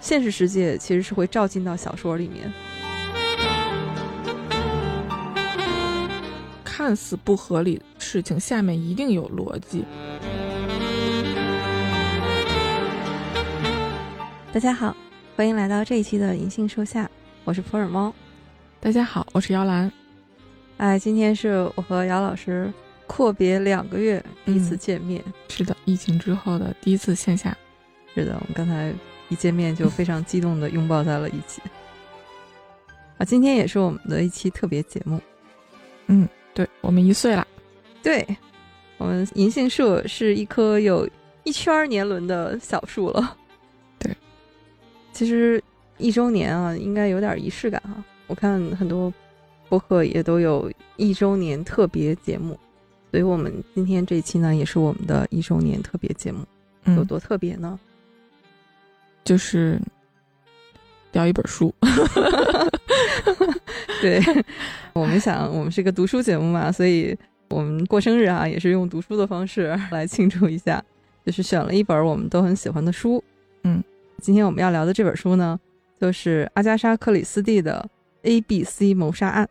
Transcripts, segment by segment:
现实世界其实是会照进到小说里面。看似不合理的事情，下面一定有逻辑。大家好，欢迎来到这一期的银杏树下，我是普洱猫。大家好，我是姚兰。哎，今天是我和姚老师阔别两个月第一次见面。是的，疫情之后的第一次线下。是的，我们刚才一见面就非常激动的拥抱在了一起。啊，今天也是我们的一期特别节目。嗯。对我们一岁了，对我们银杏树是一棵有一圈年轮的小树了。对，其实一周年啊，应该有点仪式感哈。我看很多播客也都有一周年特别节目，所以我们今天这期呢，也是我们的一周年特别节目。有多特别呢？就是聊一本书。对，我们想，我们是一个读书节目嘛，所以我们过生日啊，也是用读书的方式来庆祝一下，就是选了一本我们都很喜欢的书。嗯，今天我们要聊的这本书呢，就是阿加莎·克里斯蒂的《A B C 谋杀案》。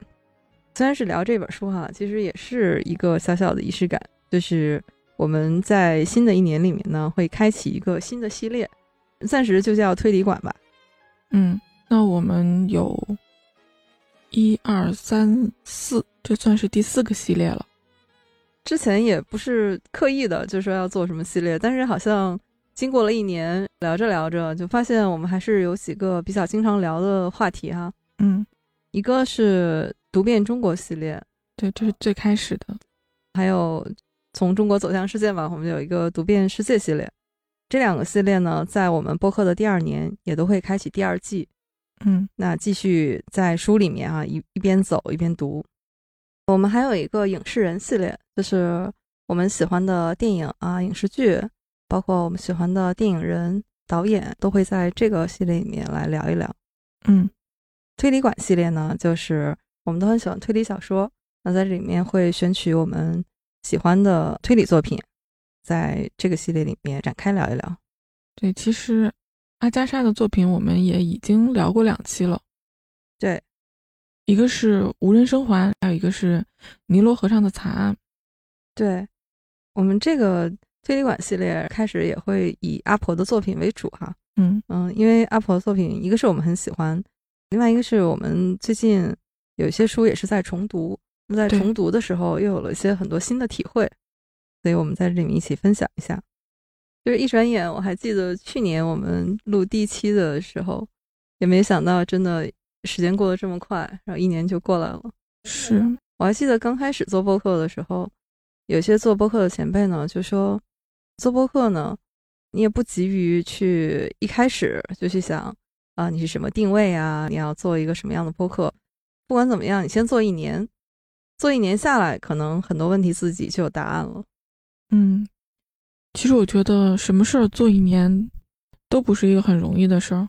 虽然是聊这本书哈，其实也是一个小小的仪式感，就是我们在新的一年里面呢，会开启一个新的系列，暂时就叫推理馆吧。嗯，那我们有。一二三四，这算是第四个系列了。之前也不是刻意的，就说要做什么系列，但是好像经过了一年，聊着聊着，就发现我们还是有几个比较经常聊的话题哈。嗯，一个是读遍中国系列，对，这是最开始的。还有从中国走向世界嘛，我们有一个读遍世界系列。这两个系列呢，在我们播客的第二年也都会开启第二季。嗯，那继续在书里面啊，一一边走一边读。我们还有一个影视人系列，就是我们喜欢的电影啊、影视剧，包括我们喜欢的电影人、导演，都会在这个系列里面来聊一聊。嗯，推理馆系列呢，就是我们都很喜欢推理小说，那在这里面会选取我们喜欢的推理作品，在这个系列里面展开聊一聊。对，其实。阿加莎的作品我们也已经聊过两期了，对，一个是《无人生还》，还有一个是《尼罗河上的惨案》。对，我们这个推理馆系列开始也会以阿婆的作品为主哈，嗯嗯，因为阿婆的作品一个是我们很喜欢，另外一个是我们最近有一些书也是在重读，在重读的时候又有了一些很多新的体会，所以我们在这里面一起分享一下。就是一转眼，我还记得去年我们录第一期的时候，也没想到真的时间过得这么快，然后一年就过来了。是我还记得刚开始做播客的时候，有些做播客的前辈呢就说，做播客呢，你也不急于去一开始就去想啊你是什么定位啊，你要做一个什么样的播客，不管怎么样，你先做一年，做一年下来，可能很多问题自己就有答案了。嗯。其实我觉得什么事儿做一年，都不是一个很容易的事儿。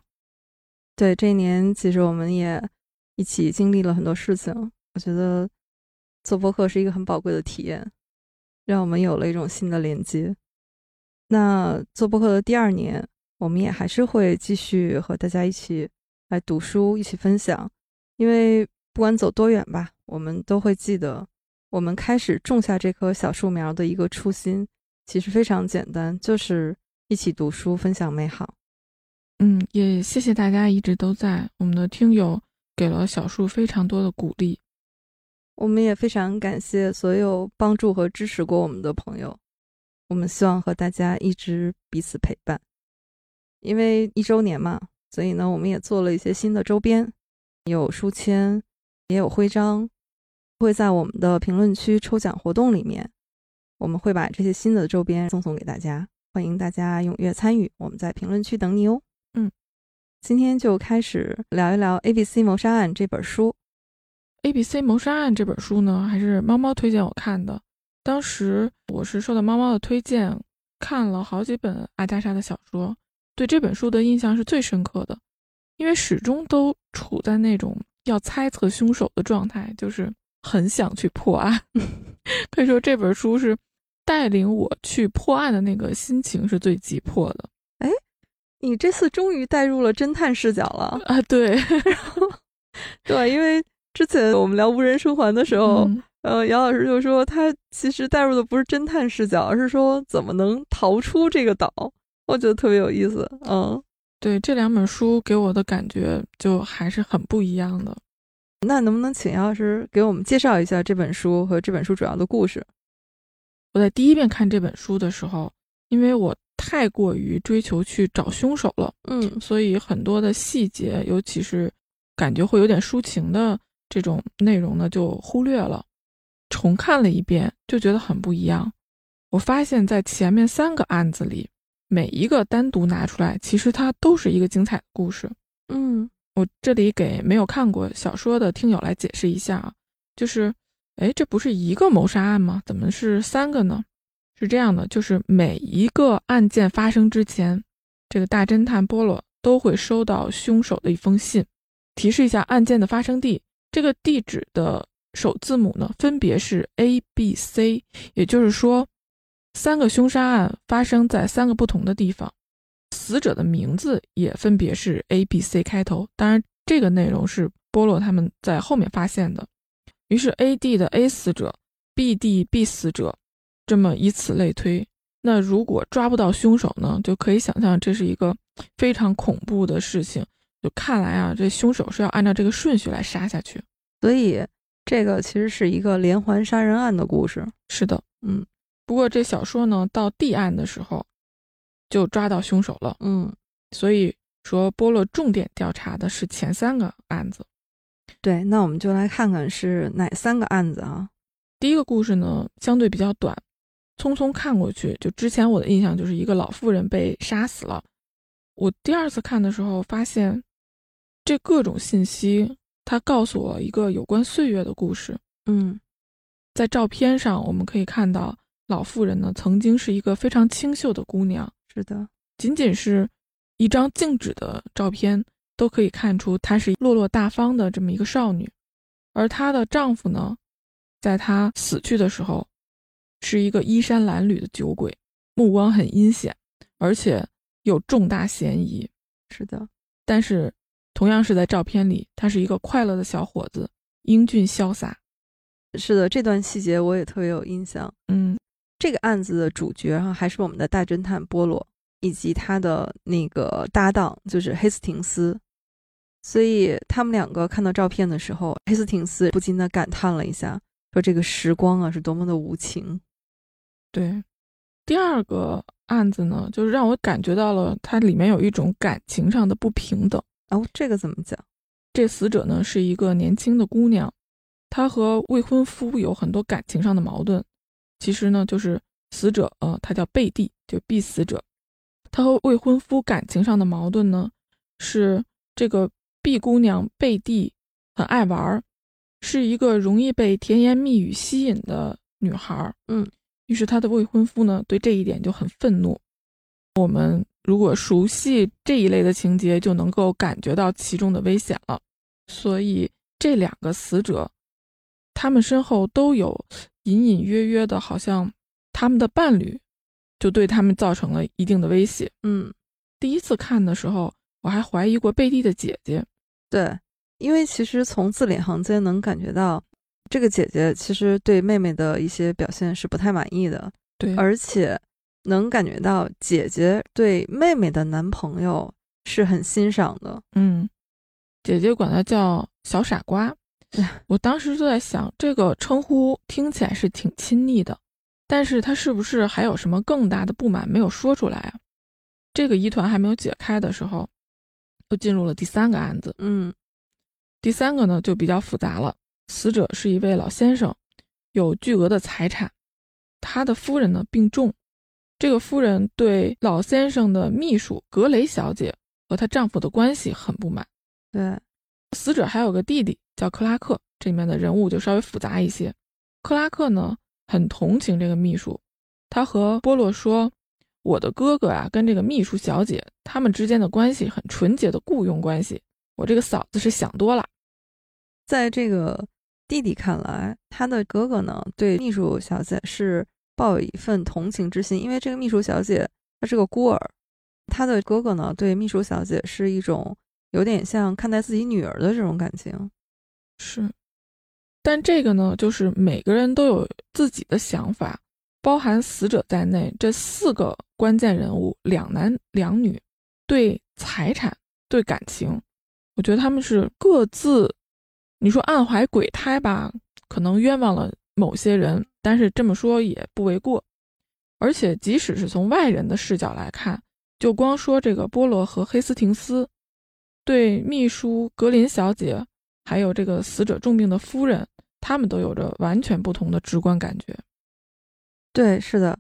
对，这一年其实我们也一起经历了很多事情。我觉得做播客是一个很宝贵的体验，让我们有了一种新的连接。那做播客的第二年，我们也还是会继续和大家一起来读书，一起分享。因为不管走多远吧，我们都会记得我们开始种下这棵小树苗的一个初心。其实非常简单，就是一起读书，分享美好。嗯，也谢谢大家一直都在。我们的听友给了小树非常多的鼓励，我们也非常感谢所有帮助和支持过我们的朋友。我们希望和大家一直彼此陪伴。因为一周年嘛，所以呢，我们也做了一些新的周边，有书签，也有徽章，会在我们的评论区抽奖活动里面。我们会把这些新的周边赠送给大家，欢迎大家踊跃参与。我们在评论区等你哦。嗯，今天就开始聊一聊《A B C 谋杀案》这本书。《A B C 谋杀案》这本书呢，还是猫猫推荐我看的。当时我是受到猫猫的推荐，看了好几本阿加莎的小说，对这本书的印象是最深刻的，因为始终都处在那种要猜测凶手的状态，就是很想去破案。可以说这本书是。带领我去破案的那个心情是最急迫的。哎，你这次终于带入了侦探视角了啊！对，对，因为之前我们聊无人生还的时候，呃，杨老师就说他其实带入的不是侦探视角，而是说怎么能逃出这个岛。我觉得特别有意思。嗯，对，这两本书给我的感觉就还是很不一样的。那能不能请杨老师给我们介绍一下这本书和这本书主要的故事？我在第一遍看这本书的时候，因为我太过于追求去找凶手了，嗯，所以很多的细节，尤其是感觉会有点抒情的这种内容呢，就忽略了。重看了一遍，就觉得很不一样。我发现，在前面三个案子里，每一个单独拿出来，其实它都是一个精彩的故事。嗯，我这里给没有看过小说的听友来解释一下啊，就是。哎，这不是一个谋杀案吗？怎么是三个呢？是这样的，就是每一个案件发生之前，这个大侦探波罗都会收到凶手的一封信，提示一下案件的发生地。这个地址的首字母呢，分别是 A、B、C，也就是说，三个凶杀案发生在三个不同的地方，死者的名字也分别是 A、B、C 开头。当然，这个内容是波洛他们在后面发现的。于是，A D 的 A 死者，B D B 死者，这么以此类推。那如果抓不到凶手呢？就可以想象这是一个非常恐怖的事情。就看来啊，这凶手是要按照这个顺序来杀下去。所以，这个其实是一个连环杀人案的故事。是的，嗯。不过这小说呢，到第案的时候就抓到凶手了。嗯。所以说，波洛重点调查的是前三个案子。对，那我们就来看看是哪三个案子啊？第一个故事呢，相对比较短，匆匆看过去。就之前我的印象就是一个老妇人被杀死了。我第二次看的时候，发现这各种信息，它告诉我一个有关岁月的故事。嗯，在照片上我们可以看到，老妇人呢曾经是一个非常清秀的姑娘。是的，仅仅是一张静止的照片。都可以看出她是落落大方的这么一个少女，而她的丈夫呢，在她死去的时候，是一个衣衫褴褛的酒鬼，目光很阴险，而且有重大嫌疑。是的，但是同样是在照片里，他是一个快乐的小伙子，英俊潇洒。是的，这段细节我也特别有印象。嗯，这个案子的主角哈还是我们的大侦探波罗以及他的那个搭档，就是黑斯廷斯。所以他们两个看到照片的时候，黑斯廷斯不禁的感叹了一下，说：“这个时光啊，是多么的无情。”对，第二个案子呢，就是让我感觉到了它里面有一种感情上的不平等。哦，这个怎么讲？这死者呢是一个年轻的姑娘，她和未婚夫有很多感情上的矛盾。其实呢，就是死者，呃，他叫贝蒂，就 B 死者，他和未婚夫感情上的矛盾呢，是这个。B 姑娘贝蒂很爱玩，是一个容易被甜言蜜语吸引的女孩。嗯，于是她的未婚夫呢对这一点就很愤怒。我们如果熟悉这一类的情节，就能够感觉到其中的危险了。所以这两个死者，他们身后都有隐隐约约的，好像他们的伴侣就对他们造成了一定的威胁。嗯，第一次看的时候。我还怀疑过贝蒂的姐姐，对，因为其实从字里行间能感觉到，这个姐姐其实对妹妹的一些表现是不太满意的，对，而且能感觉到姐姐对妹妹的男朋友是很欣赏的，嗯，姐姐管他叫小傻瓜，我当时就在想，这个称呼听起来是挺亲昵的，但是他是不是还有什么更大的不满没有说出来啊？这个疑团还没有解开的时候。又进入了第三个案子，嗯，第三个呢就比较复杂了。死者是一位老先生，有巨额的财产，他的夫人呢病重，这个夫人对老先生的秘书格雷小姐和她丈夫的关系很不满。对，死者还有个弟弟叫克拉克，这里面的人物就稍微复杂一些。克拉克呢很同情这个秘书，他和波洛说。我的哥哥啊，跟这个秘书小姐他们之间的关系很纯洁的雇佣关系。我这个嫂子是想多了。在这个弟弟看来，他的哥哥呢，对秘书小姐是抱有一份同情之心，因为这个秘书小姐她是个孤儿，她的哥哥呢对秘书小姐是一种有点像看待自己女儿的这种感情。是，但这个呢，就是每个人都有自己的想法，包含死者在内，这四个关键人物两男两女，对财产、对感情，我觉得他们是各自，你说暗怀鬼胎吧，可能冤枉了某些人，但是这么说也不为过。而且即使是从外人的视角来看，就光说这个波罗和黑斯廷斯，对秘书格林小姐。还有这个死者重病的夫人，他们都有着完全不同的直观感觉。对，是的，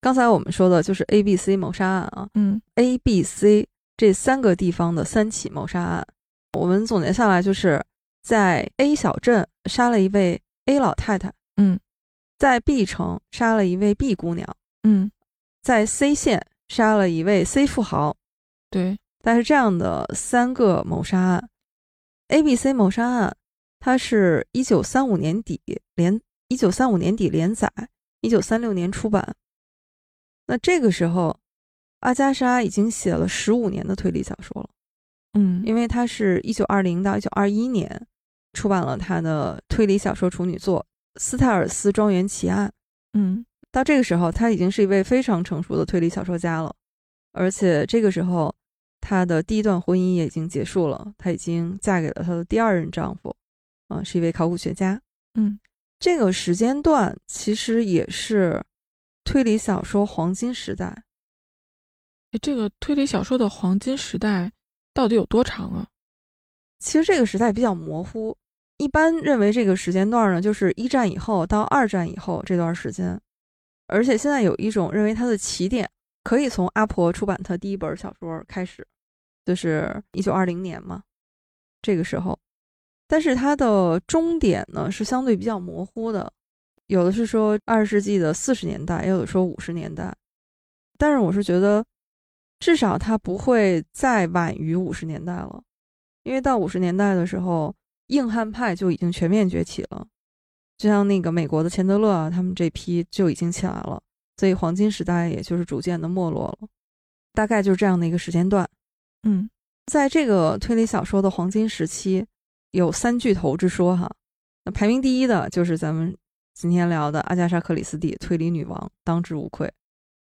刚才我们说的就是 A、B、C 谋杀案啊。嗯，A、B、C 这三个地方的三起谋杀案，我们总结下来就是在 A 小镇杀了一位 A 老太太，嗯，在 B 城杀了一位 B 姑娘，嗯，在 C 县杀了一位 C 富豪。对，但是这样的三个谋杀案。A、B、C 谋杀案，它是一九三五年底连一九三五年底连载，一九三六年出版。那这个时候，阿加莎已经写了十五年的推理小说了。嗯，因为他是一九二零到一九二一年出版了他的推理小说处女作《斯泰尔斯庄园奇案》。嗯，到这个时候，他已经是一位非常成熟的推理小说家了，而且这个时候。她的第一段婚姻也已经结束了，她已经嫁给了她的第二任丈夫，啊，是一位考古学家。嗯，这个时间段其实也是推理小说黄金时代。这个推理小说的黄金时代到底有多长啊？其实这个时代比较模糊，一般认为这个时间段呢，就是一战以后到二战以后这段时间。而且现在有一种认为它的起点可以从阿婆出版她第一本小说开始。就是一九二零年嘛，这个时候，但是它的终点呢是相对比较模糊的，有的是说二十世纪的四十年代，也有的说五十年代，但是我是觉得，至少它不会再晚于五十年代了，因为到五十年代的时候，硬汉派就已经全面崛起了，就像那个美国的钱德勒啊，他们这批就已经起来了，所以黄金时代也就是逐渐的没落了，大概就是这样的一个时间段。嗯，在这个推理小说的黄金时期，有三巨头之说哈。那排名第一的就是咱们今天聊的阿加莎·克里斯蒂，推理女王，当之无愧，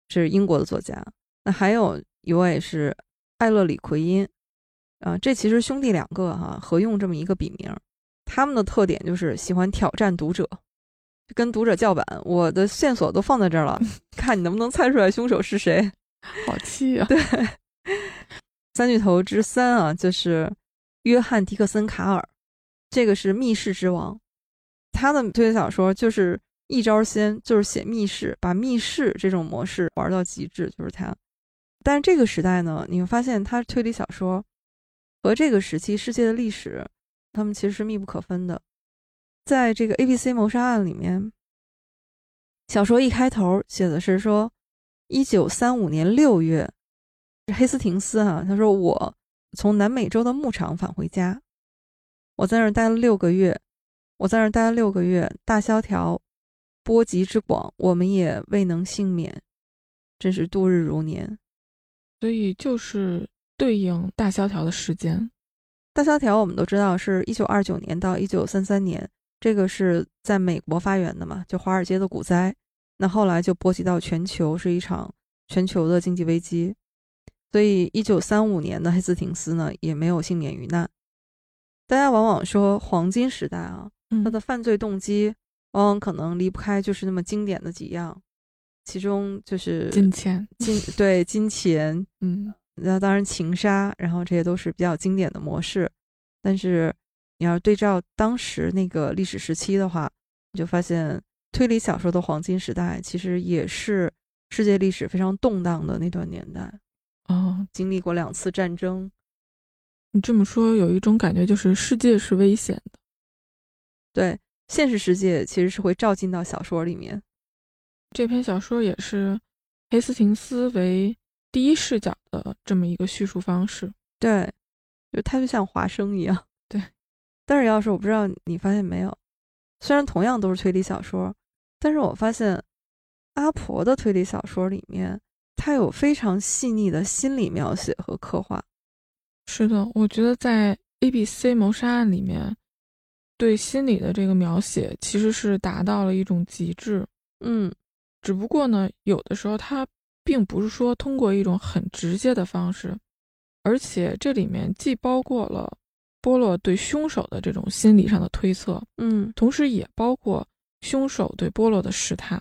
这是英国的作家。那还有一位是艾勒里·奎因，啊，这其实兄弟两个哈合用这么一个笔名，他们的特点就是喜欢挑战读者，跟读者叫板。我的线索都放在这儿了，看你能不能猜出来凶手是谁。好气啊！对。三巨头之三啊，就是约翰·迪克森·卡尔，这个是密室之王，他的推理小说就是一招鲜，就是写密室，把密室这种模式玩到极致，就是他。但是这个时代呢，你会发现他推理小说和这个时期世界的历史，他们其实是密不可分的。在这个 A、B、C 谋杀案里面，小说一开头写的是说，一九三五年六月。黑斯廷斯哈，他说我从南美洲的牧场返回家，我在那儿待了六个月，我在那儿待了六个月，大萧条波及之广，我们也未能幸免，真是度日如年。所以就是对应大萧条的时间。大萧条我们都知道是一九二九年到一九三三年，这个是在美国发源的嘛，就华尔街的股灾，那后来就波及到全球，是一场全球的经济危机。所以，一九三五年的黑斯廷斯呢，也没有幸免于难。大家往往说黄金时代啊，他的犯罪动机往往可能离不开就是那么经典的几样，其中就是金钱、金对金钱，嗯，那当然情杀，然后这些都是比较经典的模式。但是，你要对照当时那个历史时期的话，你就发现推理小说的黄金时代其实也是世界历史非常动荡的那段年代。哦，经历过两次战争，你这么说有一种感觉，就是世界是危险的。对，现实世界其实是会照进到小说里面。这篇小说也是黑斯廷斯为第一视角的这么一个叙述方式。对，就他就像华生一样。对，但是要是我不知道你发现没有，虽然同样都是推理小说，但是我发现阿婆的推理小说里面，它有非常细腻的心理描写和刻画。是的，我觉得在 A B C 谋杀案里面，对心理的这个描写其实是达到了一种极致。嗯，只不过呢，有的时候它并不是说通过一种很直接的方式，而且这里面既包括了波洛对凶手的这种心理上的推测，嗯，同时也包括凶手对波洛的试探。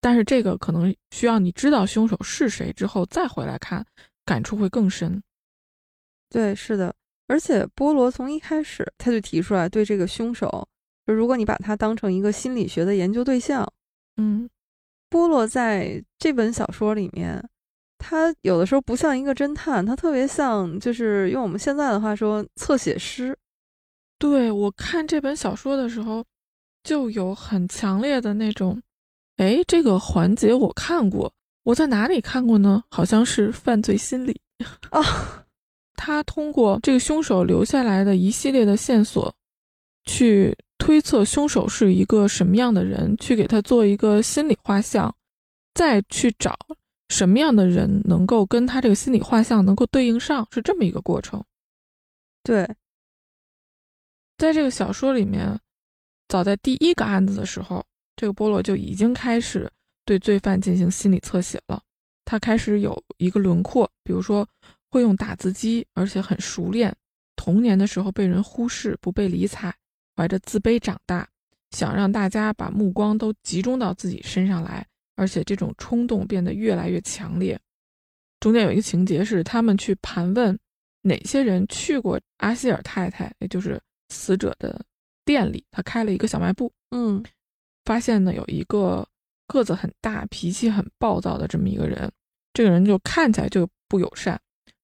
但是这个可能需要你知道凶手是谁之后再回来看，感触会更深。对，是的，而且波罗从一开始他就提出来，对这个凶手，就如果你把他当成一个心理学的研究对象，嗯，波罗在这本小说里面，他有的时候不像一个侦探，他特别像，就是用我们现在的话说，侧写师。对我看这本小说的时候，就有很强烈的那种，哎，这个环节我看过，我在哪里看过呢？好像是犯罪心理啊。他通过这个凶手留下来的一系列的线索，去推测凶手是一个什么样的人，去给他做一个心理画像，再去找什么样的人能够跟他这个心理画像能够对应上，是这么一个过程。对，在这个小说里面，早在第一个案子的时候，这个波洛就已经开始对罪犯进行心理侧写了，他开始有一个轮廓，比如说。会用打字机，而且很熟练。童年的时候被人忽视，不被理睬，怀着自卑长大，想让大家把目光都集中到自己身上来，而且这种冲动变得越来越强烈。中间有一个情节是，他们去盘问哪些人去过阿希尔太太，也就是死者的店里，他开了一个小卖部。嗯，发现呢有一个个子很大、脾气很暴躁的这么一个人，这个人就看起来就不友善。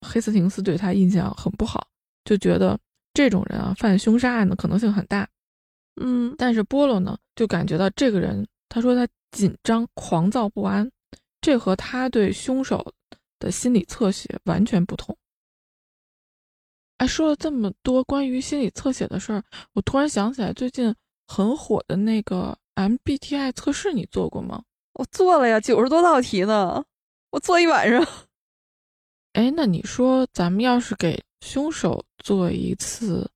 黑斯廷斯对他印象很不好，就觉得这种人啊犯凶杀案的可能性很大。嗯，但是波罗呢就感觉到这个人，他说他紧张、狂躁不安，这和他对凶手的心理侧写完全不同。哎，说了这么多关于心理侧写的事儿，我突然想起来最近很火的那个 MBTI 测试，你做过吗？我做了呀，九十多道题呢，我做一晚上。哎，那你说咱们要是给凶手做一次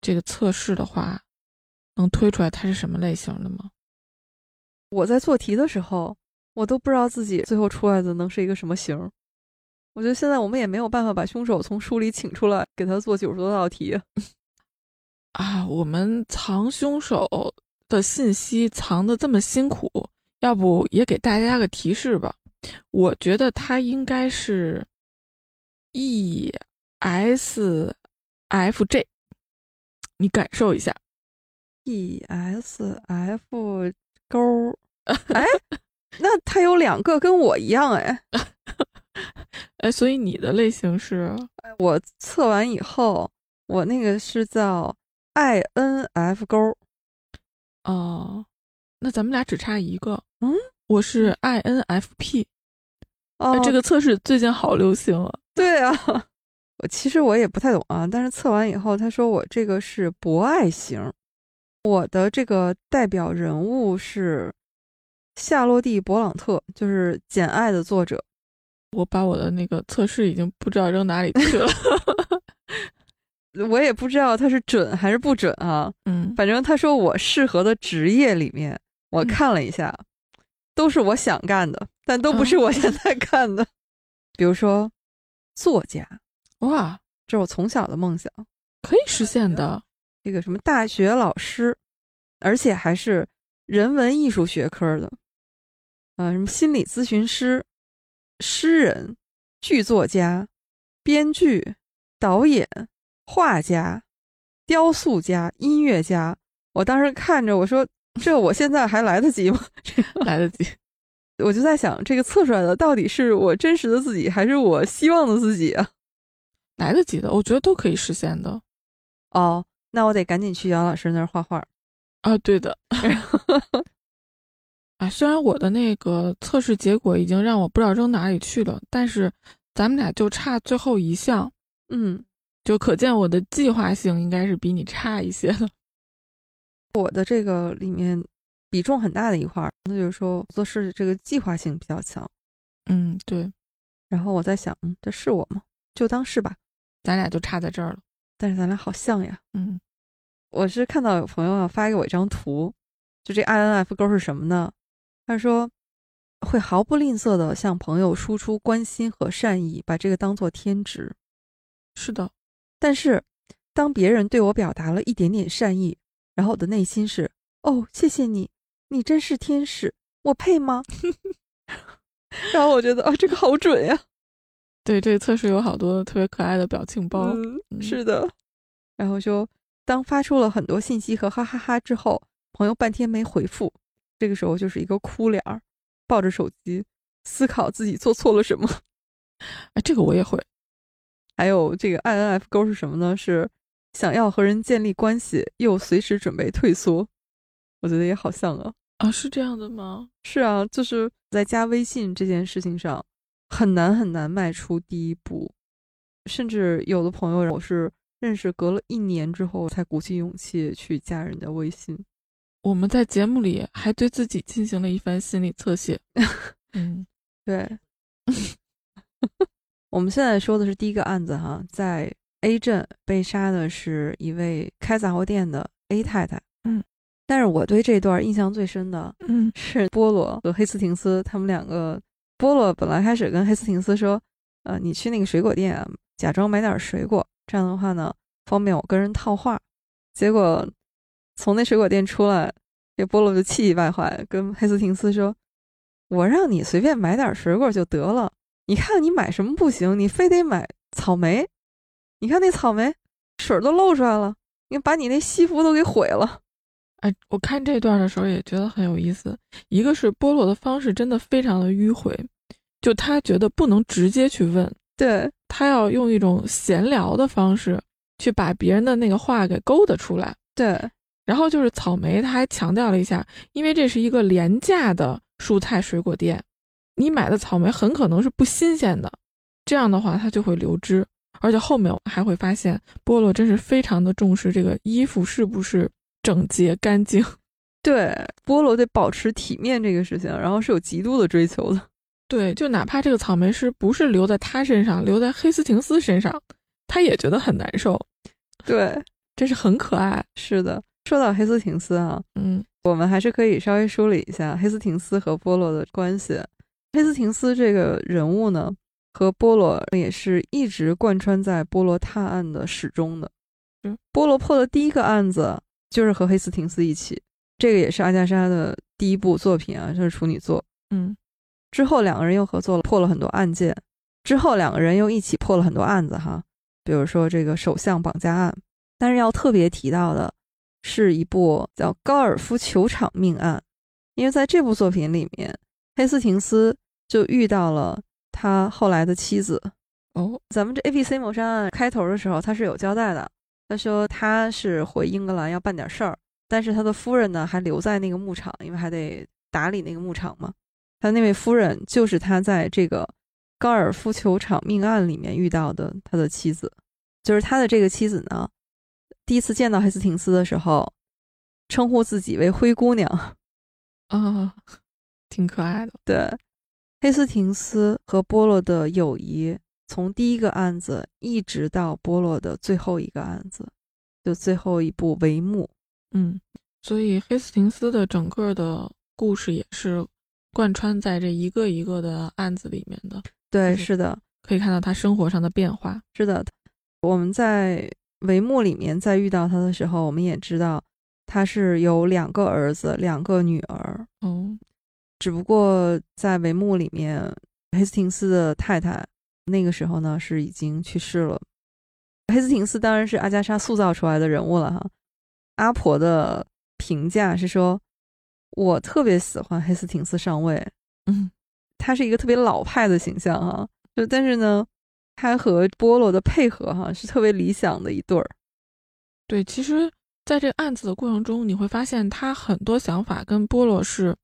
这个测试的话，能推出来他是什么类型的吗？我在做题的时候，我都不知道自己最后出来的能是一个什么型。我觉得现在我们也没有办法把凶手从书里请出来，给他做九十多道题。啊，我们藏凶手的信息藏的这么辛苦，要不也给大家个提示吧？我觉得他应该是。E S F J，你感受一下。E S F 勾，哎，那他有两个跟我一样哎，哎，所以你的类型是？我测完以后，我那个是叫 I N F 勾。哦，那咱们俩只差一个。嗯，我是 I N F P。哦，这个测试最近好流行啊。对啊，我其实我也不太懂啊，但是测完以后，他说我这个是博爱型，我的这个代表人物是夏洛蒂·勃朗特，就是《简爱》的作者。我把我的那个测试已经不知道扔哪里去了，我也不知道他是准还是不准啊。嗯，反正他说我适合的职业里面，我看了一下，都是我想干的，但都不是我现在干的，比如说。作家，哇，这是我从小的梦想，可以实现的。这个什么大学老师，而且还是人文艺术学科的，啊，什么心理咨询师、诗人、剧作家、编剧、导演、画家、雕塑家、音乐家。我当时看着我说：“这我现在还来得及吗？” 来得及。我就在想，这个测出来的到底是我真实的自己，还是我希望的自己啊？来得及的，我觉得都可以实现的。哦，那我得赶紧去姚老师那儿画画。啊，对的。啊，虽然我的那个测试结果已经让我不知道扔哪里去了，但是咱们俩就差最后一项。嗯，就可见我的计划性应该是比你差一些的。我的这个里面比重很大的一块儿。那就是说做事这个计划性比较强。嗯，对。然后我在想，这是我吗？就当是吧。咱俩就差在这儿了。但是咱俩好像呀。嗯，我是看到有朋友要发给我一张图，就这 INF 勾是什么呢？他说会毫不吝啬的向朋友输出关心和善意，把这个当做天职。是的。但是当别人对我表达了一点点善意，然后我的内心是哦，谢谢你，你真是天使，我配吗？然后我觉得哦，这个好准呀。对，这个测试有好多特别可爱的表情包。嗯，是的。然后就，当发出了很多信息和哈哈哈之后，朋友半天没回复，这个时候就是一个哭脸儿，抱着手机思考自己做错了什么。哎，这个我也会。还有这个 I N F 勾是什么呢？是想要和人建立关系，又随时准备退缩。我觉得也好像啊。啊，是这样的吗？是啊，就是在加微信这件事情上。很难很难迈出第一步，甚至有的朋友我是认识隔了一年之后才鼓起勇气去加人家微信。我们在节目里还对自己进行了一番心理测写。嗯，对。我们现在说的是第一个案子哈，在 A 镇被杀的是一位开杂货店的 A 太太。嗯，但是我对这段印象最深的，嗯，是波罗和黑斯廷斯他们两个。波洛本来开始跟黑斯廷斯说：“呃，你去那个水果店，假装买点水果，这样的话呢，方便我跟人套话。”结果从那水果店出来，这波洛就气急败坏，跟黑斯廷斯说：“我让你随便买点水果就得了，你看你买什么不行，你非得买草莓。你看那草莓水都漏出来了，你把你那西服都给毁了。”哎，我看这段的时候也觉得很有意思。一个是菠萝的方式真的非常的迂回，就他觉得不能直接去问，对他要用一种闲聊的方式去把别人的那个话给勾搭出来。对，然后就是草莓，他还强调了一下，因为这是一个廉价的蔬菜水果店，你买的草莓很可能是不新鲜的，这样的话它就会流汁。而且后面还会发现，菠萝真是非常的重视这个衣服是不是。整洁干净，对菠萝得保持体面这个事情，然后是有极度的追求的。对，就哪怕这个草莓是不是留在他身上，留在黑斯廷斯身上，他也觉得很难受。对，这是很可爱。是的，说到黑斯廷斯啊，嗯，我们还是可以稍微梳理一下黑斯廷斯和波罗的关系。黑斯廷斯这个人物呢，和波罗也是一直贯穿在波罗探案的始终的。嗯，波罗破的第一个案子。就是和黑斯廷斯一起，这个也是阿加莎的第一部作品啊，就是处女作。嗯，之后两个人又合作了，破了很多案件。之后两个人又一起破了很多案子哈，比如说这个首相绑架案。但是要特别提到的是一部叫《高尔夫球场命案》，因为在这部作品里面，黑斯廷斯就遇到了他后来的妻子。哦，咱们这 A B C 谋杀案开头的时候，他是有交代的。他说他是回英格兰要办点事儿，但是他的夫人呢还留在那个牧场，因为还得打理那个牧场嘛。他那位夫人就是他在这个高尔夫球场命案里面遇到的他的妻子，就是他的这个妻子呢，第一次见到黑斯廷斯的时候，称呼自己为灰姑娘，啊，挺可爱的。对，黑斯廷斯和波洛的友谊。从第一个案子一直到波洛的最后一个案子，就最后一部帷幕。嗯，所以黑斯廷斯的整个的故事也是贯穿在这一个一个的案子里面的。对，是的，可以看到他生活上的变化。是的，我们在帷幕里面再遇到他的时候，我们也知道他是有两个儿子，两个女儿。哦，只不过在帷幕里面，黑斯廷斯的太太。那个时候呢，是已经去世了。黑斯廷斯当然是阿加莎塑造出来的人物了哈。阿婆的评价是说，我特别喜欢黑斯廷斯上尉，嗯，他是一个特别老派的形象哈。就但是呢，他和波罗的配合哈是特别理想的一对儿。对，其实在这个案子的过程中，你会发现他很多想法跟波罗是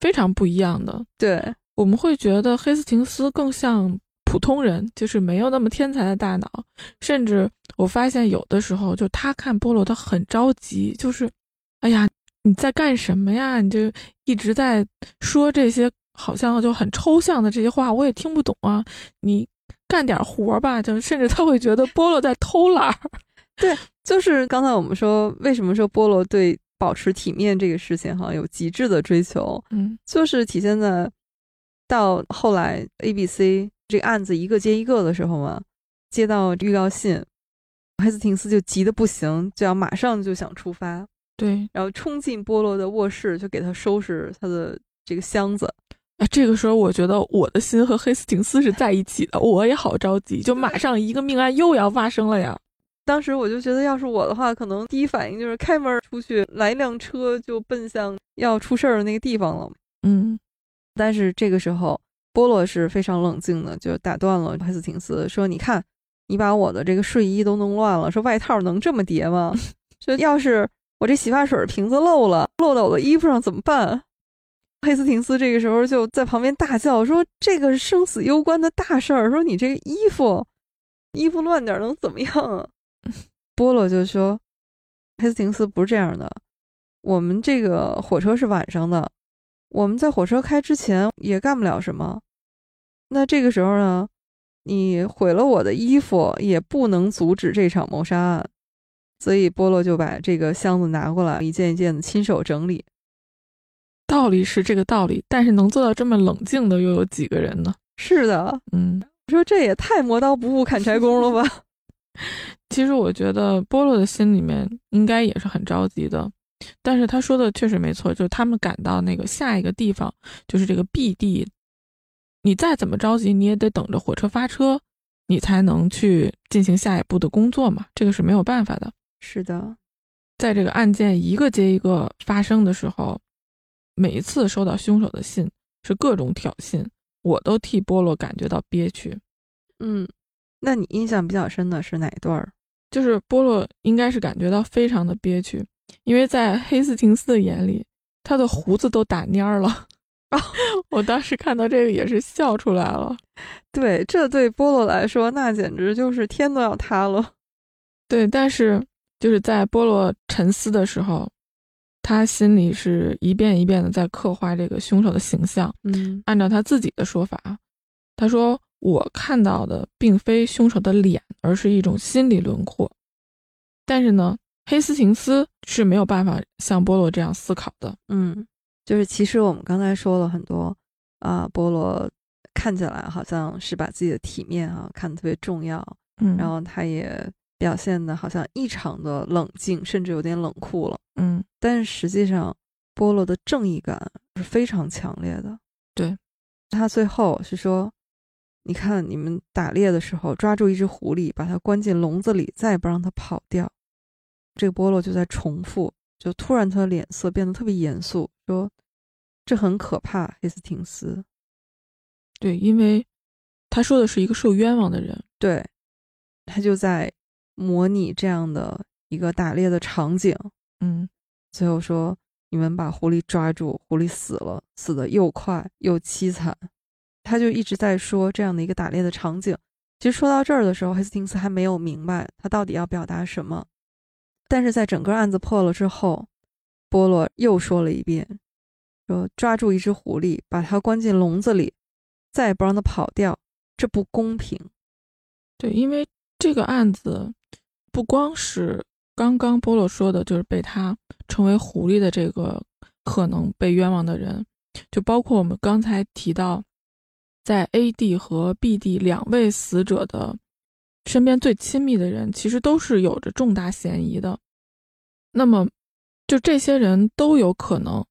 非常不一样的。对，我们会觉得黑斯廷斯更像。普通人就是没有那么天才的大脑，甚至我发现有的时候，就他看菠萝，他很着急，就是，哎呀，你在干什么呀？你就一直在说这些好像就很抽象的这些话，我也听不懂啊。你干点活吧，就甚至他会觉得菠萝在偷懒儿。对，就是刚才我们说，为什么说菠萝对保持体面这个事情哈有极致的追求？嗯，就是体现在到后来 A、B、C 这个案子一个接一个的时候嘛，接到预告信，黑斯廷斯就急得不行，就要马上就想出发，对，然后冲进波罗的卧室，就给他收拾他的这个箱子。哎，这个时候我觉得我的心和黑斯廷斯是在一起的，我也好着急，就马上一个命案又要发生了呀。当时我就觉得，要是我的话，可能第一反应就是开门出去，来一辆车就奔向要出事儿的那个地方了。嗯，但是这个时候，波洛是非常冷静的，就打断了黑斯廷斯，说：“你看，你把我的这个睡衣都弄乱了，说外套能这么叠吗？说要是我这洗发水瓶子漏了，漏到我的衣服上怎么办？”黑斯廷斯这个时候就在旁边大叫说：“这个生死攸关的大事儿，说你这个衣服，衣服乱点能怎么样啊？” 波洛就说：“黑斯廷斯不是这样的，我们这个火车是晚上的，我们在火车开之前也干不了什么。那这个时候呢，你毁了我的衣服，也不能阻止这场谋杀案。所以波洛就把这个箱子拿过来，一件一件的亲手整理。道理是这个道理，但是能做到这么冷静的又有几个人呢？是的，嗯，说这也太磨刀不误砍柴工了吧。”其实我觉得波洛的心里面应该也是很着急的，但是他说的确实没错，就是他们赶到那个下一个地方，就是这个 B 地，你再怎么着急，你也得等着火车发车，你才能去进行下一步的工作嘛，这个是没有办法的。是的，在这个案件一个接一个发生的时候，每一次收到凶手的信是各种挑衅，我都替波洛感觉到憋屈。嗯。那你印象比较深的是哪一段儿？就是波洛应该是感觉到非常的憋屈，因为在黑斯廷斯的眼里，他的胡子都打蔫儿了。我当时看到这个也是笑出来了。对，这对菠萝来说，那简直就是天都要塌了。对，但是就是在菠萝沉思的时候，他心里是一遍一遍的在刻画这个凶手的形象。嗯，按照他自己的说法，他说。我看到的并非凶手的脸，而是一种心理轮廓。但是呢，黑斯廷斯是没有办法像波罗这样思考的。嗯，就是其实我们刚才说了很多啊，波罗看起来好像是把自己的体面啊看得特别重要，嗯，然后他也表现的好像异常的冷静，甚至有点冷酷了。嗯，但是实际上，波罗的正义感是非常强烈的。对，他最后是说。你看，你们打猎的时候抓住一只狐狸，把它关进笼子里，再也不让它跑掉。这个波洛就在重复，就突然他的脸色变得特别严肃，说：“这很可怕，黑斯廷斯。”对，因为他说的是一个受冤枉的人。对，他就在模拟这样的一个打猎的场景。嗯，最后说：“你们把狐狸抓住，狐狸死了，死的又快又凄惨。”他就一直在说这样的一个打猎的场景。其实说到这儿的时候，黑斯廷斯还没有明白他到底要表达什么。但是在整个案子破了之后，波洛又说了一遍：“说抓住一只狐狸，把它关进笼子里，再也不让它跑掉，这不公平。”对，因为这个案子不光是刚刚波洛说的，就是被他成为狐狸的这个可能被冤枉的人，就包括我们刚才提到。在 A 地和 B 地两位死者的身边最亲密的人，其实都是有着重大嫌疑的。那么，就这些人都有可能。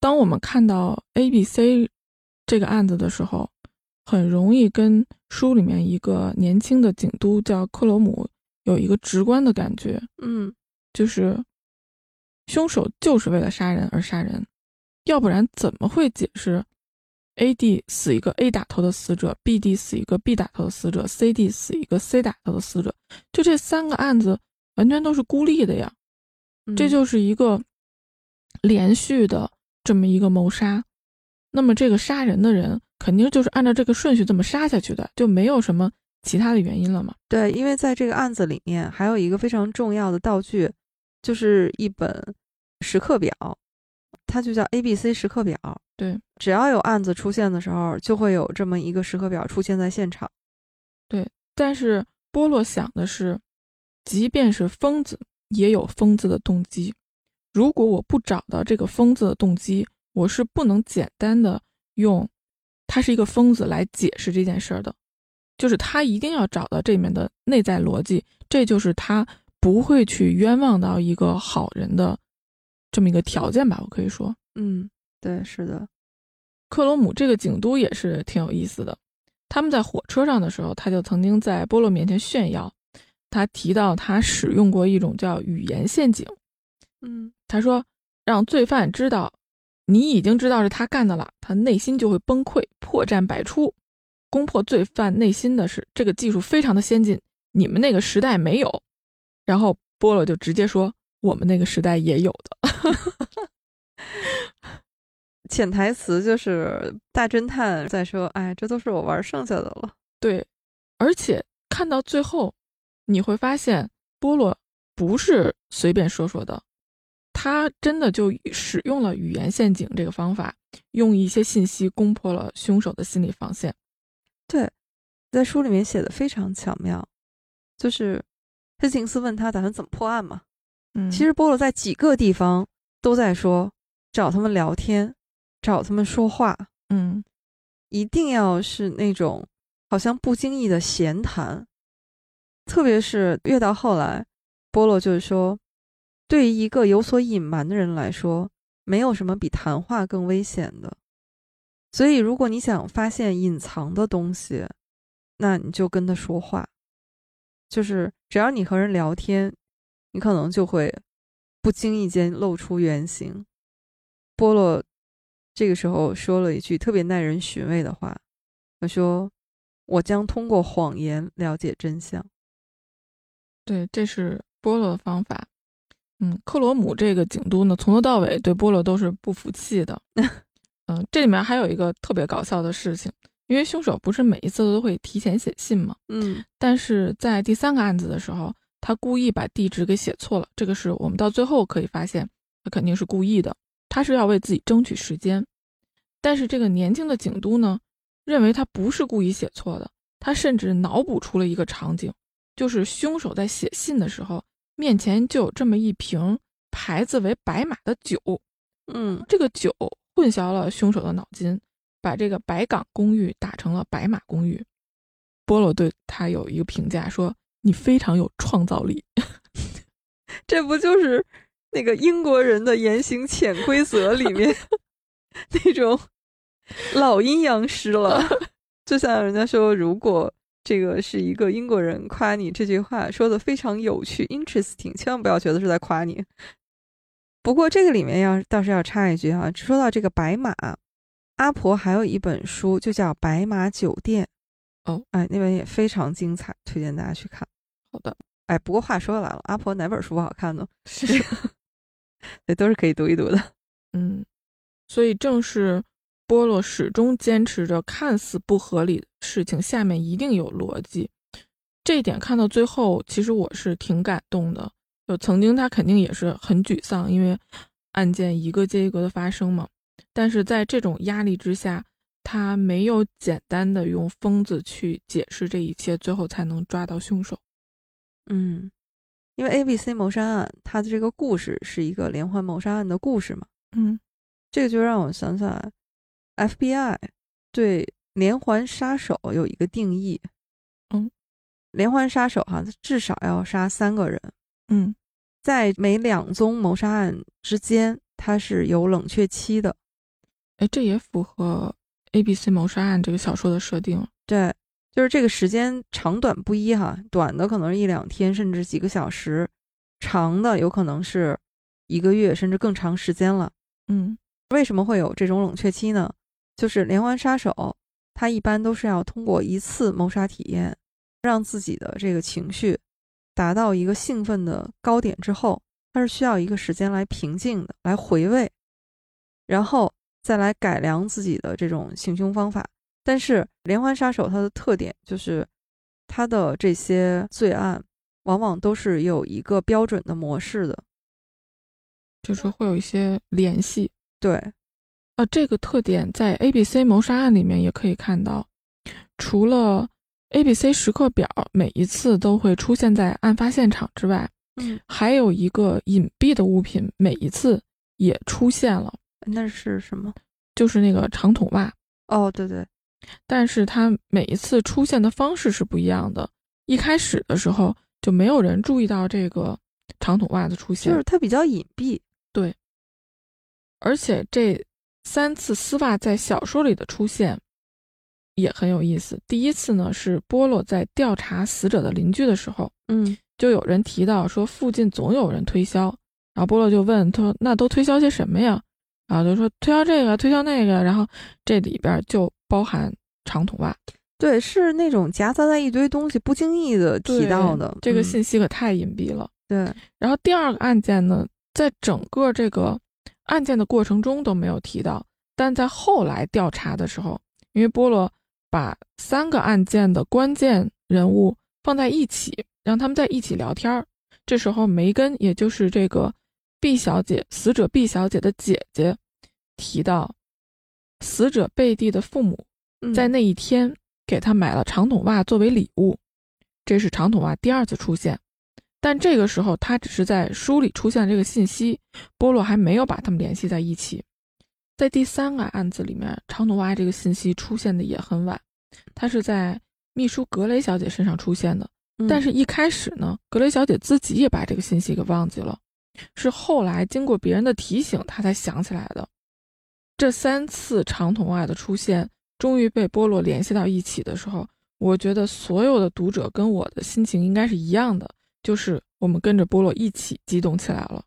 当我们看到 A、B、C 这个案子的时候，很容易跟书里面一个年轻的警督叫克罗姆有一个直观的感觉，嗯，就是凶手就是为了杀人而杀人，要不然怎么会解释？A D 死一个 A 打头的死者，B D 死一个 B 打头的死者，C D 死一个 C 打头的死者，就这三个案子完全都是孤立的呀，这就是一个连续的这么一个谋杀。那么这个杀人的人肯定就是按照这个顺序这么杀下去的，就没有什么其他的原因了嘛？对，因为在这个案子里面还有一个非常重要的道具，就是一本时刻表，它就叫 A B C 时刻表。对，只要有案子出现的时候，就会有这么一个时刻表出现在现场。对，但是波洛想的是，即便是疯子，也有疯子的动机。如果我不找到这个疯子的动机，我是不能简单的用他是一个疯子来解释这件事儿的。就是他一定要找到这里面的内在逻辑，这就是他不会去冤枉到一个好人的这么一个条件吧？我可以说，嗯，对，是的。克罗姆这个警督也是挺有意思的。他们在火车上的时候，他就曾经在波洛面前炫耀，他提到他使用过一种叫语言陷阱。嗯，他说让罪犯知道你已经知道是他干的了，他内心就会崩溃，破绽百出。攻破罪犯内心的是这个技术非常的先进，你们那个时代没有。然后波罗就直接说我们那个时代也有的。潜台词就是大侦探在说：“哎，这都是我玩剩下的了。”对，而且看到最后，你会发现波洛不是随便说说的，他真的就使用了语言陷阱这个方法，用一些信息攻破了凶手的心理防线。对，在书里面写的非常巧妙，就是黑金斯问他打算怎么破案嘛。嗯，其实波洛在几个地方都在说找他们聊天。找他们说话，嗯，一定要是那种好像不经意的闲谈，特别是越到后来，波洛就是说，对于一个有所隐瞒的人来说，没有什么比谈话更危险的。所以，如果你想发现隐藏的东西，那你就跟他说话，就是只要你和人聊天，你可能就会不经意间露出原形。波洛。这个时候说了一句特别耐人寻味的话，他说：“我将通过谎言了解真相。”对，这是波洛的方法。嗯，克罗姆这个警督呢，从头到尾对波洛都是不服气的。嗯，这里面还有一个特别搞笑的事情，因为凶手不是每一次都会提前写信嘛？嗯，但是在第三个案子的时候，他故意把地址给写错了。这个是我们到最后可以发现，他肯定是故意的。他是要为自己争取时间，但是这个年轻的警督呢，认为他不是故意写错的。他甚至脑补出了一个场景，就是凶手在写信的时候，面前就有这么一瓶牌子为白马的酒。嗯，这个酒混淆了凶手的脑筋，把这个白港公寓打成了白马公寓。波罗对他有一个评价说：“你非常有创造力。”这不就是？那个英国人的言行潜规则里面，那种老阴阳师了，就像人家说，如果这个是一个英国人夸你这句话说的非常有趣，interesting，千万不要觉得是在夸你。不过这个里面要倒是要插一句啊，说到这个白马，阿婆还有一本书就叫《白马酒店》，哦，哎，那本也非常精彩，推荐大家去看。好的，哎，不过话说回来了，阿婆哪本书不好看呢？是。这都是可以读一读的，嗯，所以正是波洛始终坚持着看似不合理的事情下面一定有逻辑，这一点看到最后，其实我是挺感动的。就曾经他肯定也是很沮丧，因为案件一个接一个的发生嘛，但是在这种压力之下，他没有简单的用疯子去解释这一切，最后才能抓到凶手。嗯。因为 A、B、C 谋杀案，它的这个故事是一个连环谋杀案的故事嘛，嗯，这个就让我想起来，FBI 对连环杀手有一个定义，嗯，连环杀手哈，至少要杀三个人，嗯，在每两宗谋杀案之间，它是有冷却期的，哎，这也符合 A、B、C 谋杀案这个小说的设定，对。就是这个时间长短不一哈，短的可能是一两天，甚至几个小时；长的有可能是一个月，甚至更长时间了。嗯，为什么会有这种冷却期呢？就是连环杀手他一般都是要通过一次谋杀体验，让自己的这个情绪达到一个兴奋的高点之后，他是需要一个时间来平静的，来回味，然后再来改良自己的这种行凶方法。但是连环杀手它的特点就是，他的这些罪案往往都是有一个标准的模式的。就是会有一些联系。对，啊，这个特点在 A B C 谋杀案里面也可以看到。除了 A B C 时刻表每一次都会出现在案发现场之外，嗯，还有一个隐蔽的物品每一次也出现了。那是什么？就是那个长筒袜。哦，对对，但是它每一次出现的方式是不一样的。一开始的时候就没有人注意到这个长筒袜的出现，就是它比较隐蔽。对，而且这三次丝袜在小说里的出现也很有意思。第一次呢是波洛在调查死者的邻居的时候，嗯，就有人提到说附近总有人推销，然后波洛就问他说：“那都推销些什么呀？”然后就说推销这个，推销那个，然后这里边就包含长筒袜。对，是那种夹杂在一堆东西，不经意的提到的。这个信息可太隐蔽了。对。然后第二个案件呢，在整个这个案件的过程中都没有提到，但在后来调查的时候，因为波罗把三个案件的关键人物放在一起，让他们在一起聊天儿。这时候梅根，也就是这个 B 小姐，死者 B 小姐的姐姐，提到死者贝蒂的父母在那一天。给她买了长筒袜作为礼物，这是长筒袜第二次出现，但这个时候他只是在书里出现这个信息，波洛还没有把他们联系在一起。在第三个案子里面，长筒袜这个信息出现的也很晚，他是在秘书格雷小姐身上出现的，但是一开始呢，格雷小姐自己也把这个信息给忘记了，是后来经过别人的提醒，她才想起来的。这三次长筒袜的出现。终于被波洛联系到一起的时候，我觉得所有的读者跟我的心情应该是一样的，就是我们跟着波洛一起激动起来了。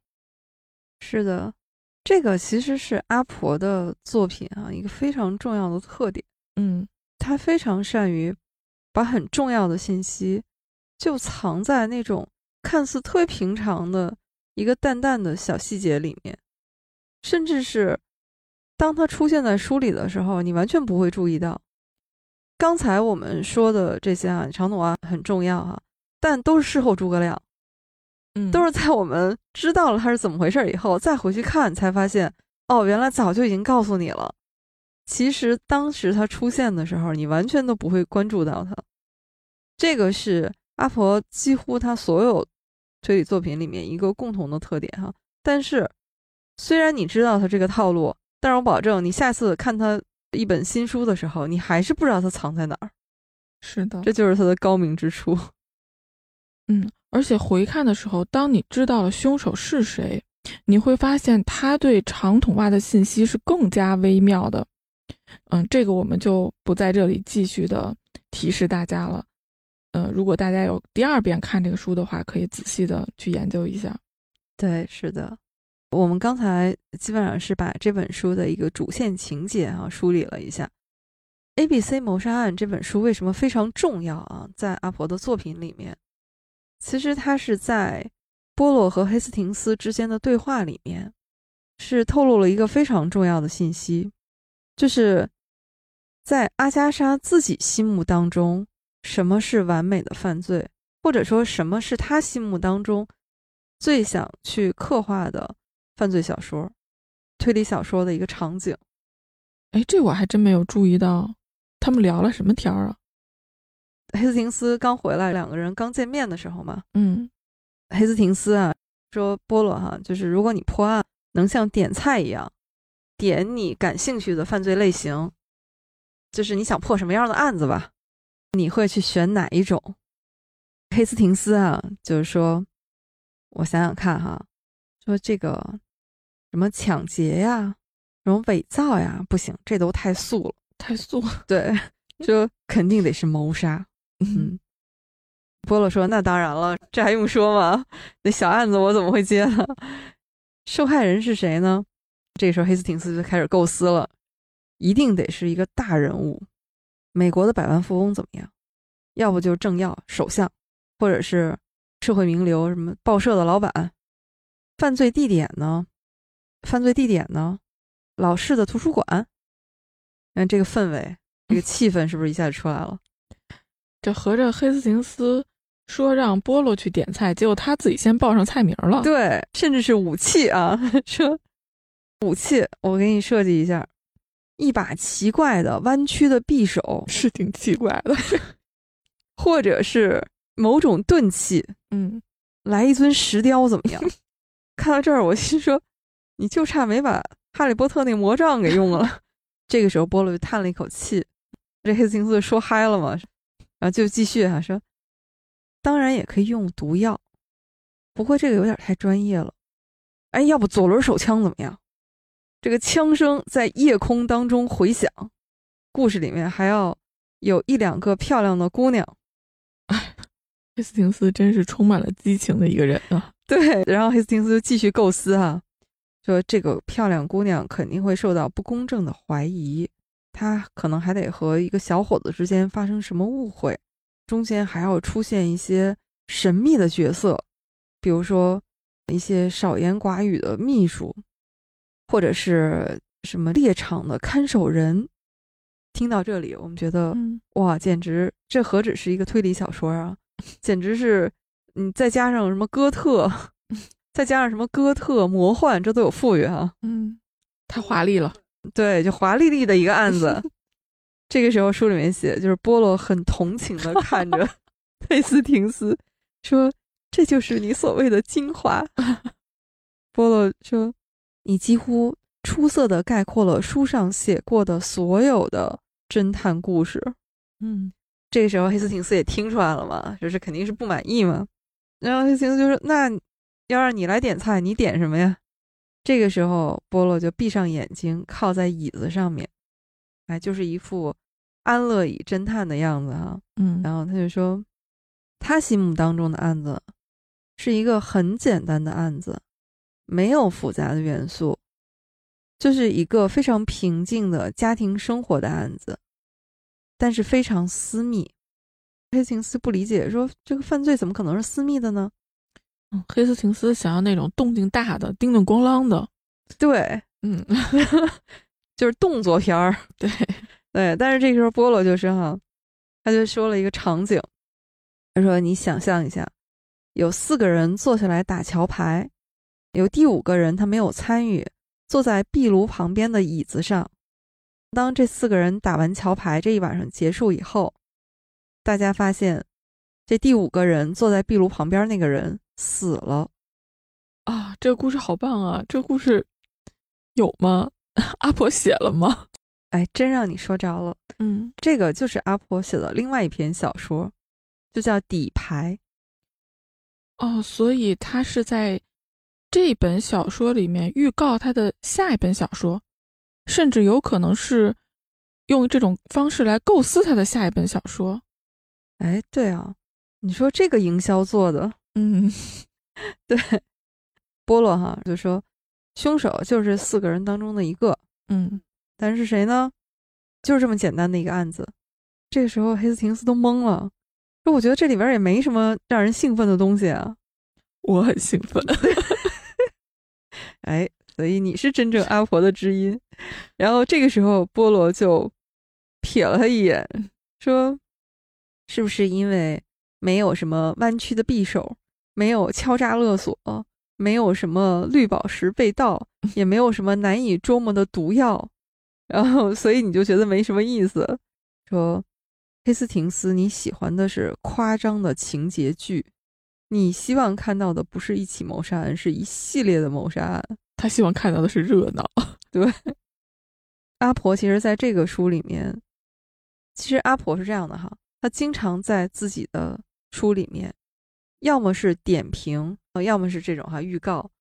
是的，这个其实是阿婆的作品啊，一个非常重要的特点。嗯，她非常善于把很重要的信息就藏在那种看似特别平常的一个淡淡的小细节里面，甚至是。当它出现在书里的时候，你完全不会注意到。刚才我们说的这些啊，长筒袜很重要哈，但都是事后诸葛亮，嗯，都是在我们知道了他是怎么回事以后，再回去看才发现，哦，原来早就已经告诉你了。其实当时他出现的时候，你完全都不会关注到他。这个是阿婆几乎他所有推理作品里面一个共同的特点哈。但是，虽然你知道他这个套路。但是我保证，你下次看他一本新书的时候，你还是不知道他藏在哪儿。是的，这就是他的高明之处。嗯，而且回看的时候，当你知道了凶手是谁，你会发现他对长筒袜的信息是更加微妙的。嗯，这个我们就不在这里继续的提示大家了。嗯，如果大家有第二遍看这个书的话，可以仔细的去研究一下。对，是的。我们刚才基本上是把这本书的一个主线情节啊梳理了一下。A B C 谋杀案这本书为什么非常重要啊？在阿婆的作品里面，其实他是在波洛和黑斯廷斯之间的对话里面，是透露了一个非常重要的信息，就是在阿加莎自己心目当中，什么是完美的犯罪，或者说什么是他心目当中最想去刻画的。犯罪小说、推理小说的一个场景，哎，这我还真没有注意到。他们聊了什么天儿啊？黑斯廷斯刚回来，两个人刚见面的时候嘛。嗯，黑斯廷斯啊说：“波罗哈，就是如果你破案能像点菜一样，点你感兴趣的犯罪类型，就是你想破什么样的案子吧，你会去选哪一种？”黑斯廷斯啊，就是说，我想想看哈，说这个。什么抢劫呀，什么伪造呀，不行，这都太素了，太素了。对，就肯定得是谋杀。嗯，波洛说：“那当然了，这还用说吗？那小案子我怎么会接呢？受害人是谁呢？”这时候黑斯廷斯就开始构思了，一定得是一个大人物，美国的百万富翁怎么样？要不就是政要、首相，或者是社会名流，什么报社的老板。犯罪地点呢？犯罪地点呢？老式的图书馆。看这个氛围，这个气氛是不是一下就出来了？这合着黑斯廷斯说让波罗去点菜，结果他自己先报上菜名了。对，甚至是武器啊，说武器，我给你设计一下，一把奇怪的弯曲的匕首，是挺奇怪的，或者是某种钝器，嗯，来一尊石雕怎么样？看到这儿，我心说，你就差没把哈利波特那魔杖给用了。这个时候，波罗就叹了一口气，这黑斯廷斯说嗨了嘛，然后就继续哈说，当然也可以用毒药，不过这个有点太专业了。哎，要不左轮手枪怎么样？这个枪声在夜空当中回响，故事里面还要有一两个漂亮的姑娘。哎，黑斯廷斯真是充满了激情的一个人啊！对，然后黑斯廷斯就继续构思哈，说这个漂亮姑娘肯定会受到不公正的怀疑，她可能还得和一个小伙子之间发生什么误会，中间还要出现一些神秘的角色，比如说一些少言寡语的秘书，或者是什么猎场的看守人。听到这里，我们觉得，嗯，哇，简直这何止是一个推理小说啊，简直是。你再加上什么哥特，再加上什么哥特魔幻，这都有富裕啊。嗯，太华丽了。对，就华丽丽的一个案子。这个时候书里面写，就是波罗很同情的看着 佩斯廷斯，说：“这就是你所谓的精华。”波罗说：“你几乎出色的概括了书上写过的所有的侦探故事。”嗯，这个时候黑斯廷斯也听出来了嘛，就是肯定是不满意嘛。然后黑斯廷斯就说：“那要让你来点菜，你点什么呀？”这个时候，波洛就闭上眼睛，靠在椅子上面，哎，就是一副安乐椅侦探的样子哈。嗯，然后他就说，他心目当中的案子是一个很简单的案子，没有复杂的元素，就是一个非常平静的家庭生活的案子，但是非常私密。黑琴斯不理解，说：“这个犯罪怎么可能是私密的呢？”嗯，黑斯廷斯想要那种动静大的、叮咚咣啷的，对，嗯，就是动作片儿，对对。但是这个时候波罗就是哈，他就说了一个场景，他说：“你想象一下，有四个人坐下来打桥牌，有第五个人他没有参与，坐在壁炉旁边的椅子上。当这四个人打完桥牌，这一晚上结束以后。”大家发现，这第五个人坐在壁炉旁边那个人死了啊！这个故事好棒啊！这个故事有吗？阿婆写了吗？哎，真让你说着了。嗯，这个就是阿婆写的另外一篇小说，就叫《底牌》。哦，所以他是在这本小说里面预告他的下一本小说，甚至有可能是用这种方式来构思他的下一本小说。哎，对啊，你说这个营销做的，嗯，对，波洛哈就说，凶手就是四个人当中的一个，嗯，但是谁呢？就是这么简单的一个案子。这个时候，黑斯廷斯都懵了，说：“我觉得这里边也没什么让人兴奋的东西啊。”我很兴奋，哎，所以你是真正阿婆的知音。然后这个时候，波罗就瞥了他一眼，说。是不是因为没有什么弯曲的匕首，没有敲诈勒索，没有什么绿宝石被盗，也没有什么难以捉摸的毒药，然后所以你就觉得没什么意思？说黑斯廷斯，你喜欢的是夸张的情节剧，你希望看到的不是一起谋杀案，是一系列的谋杀案。他希望看到的是热闹。对，阿婆其实在这个书里面，其实阿婆是这样的哈。她经常在自己的书里面，要么是点评，呃，要么是这种哈预告，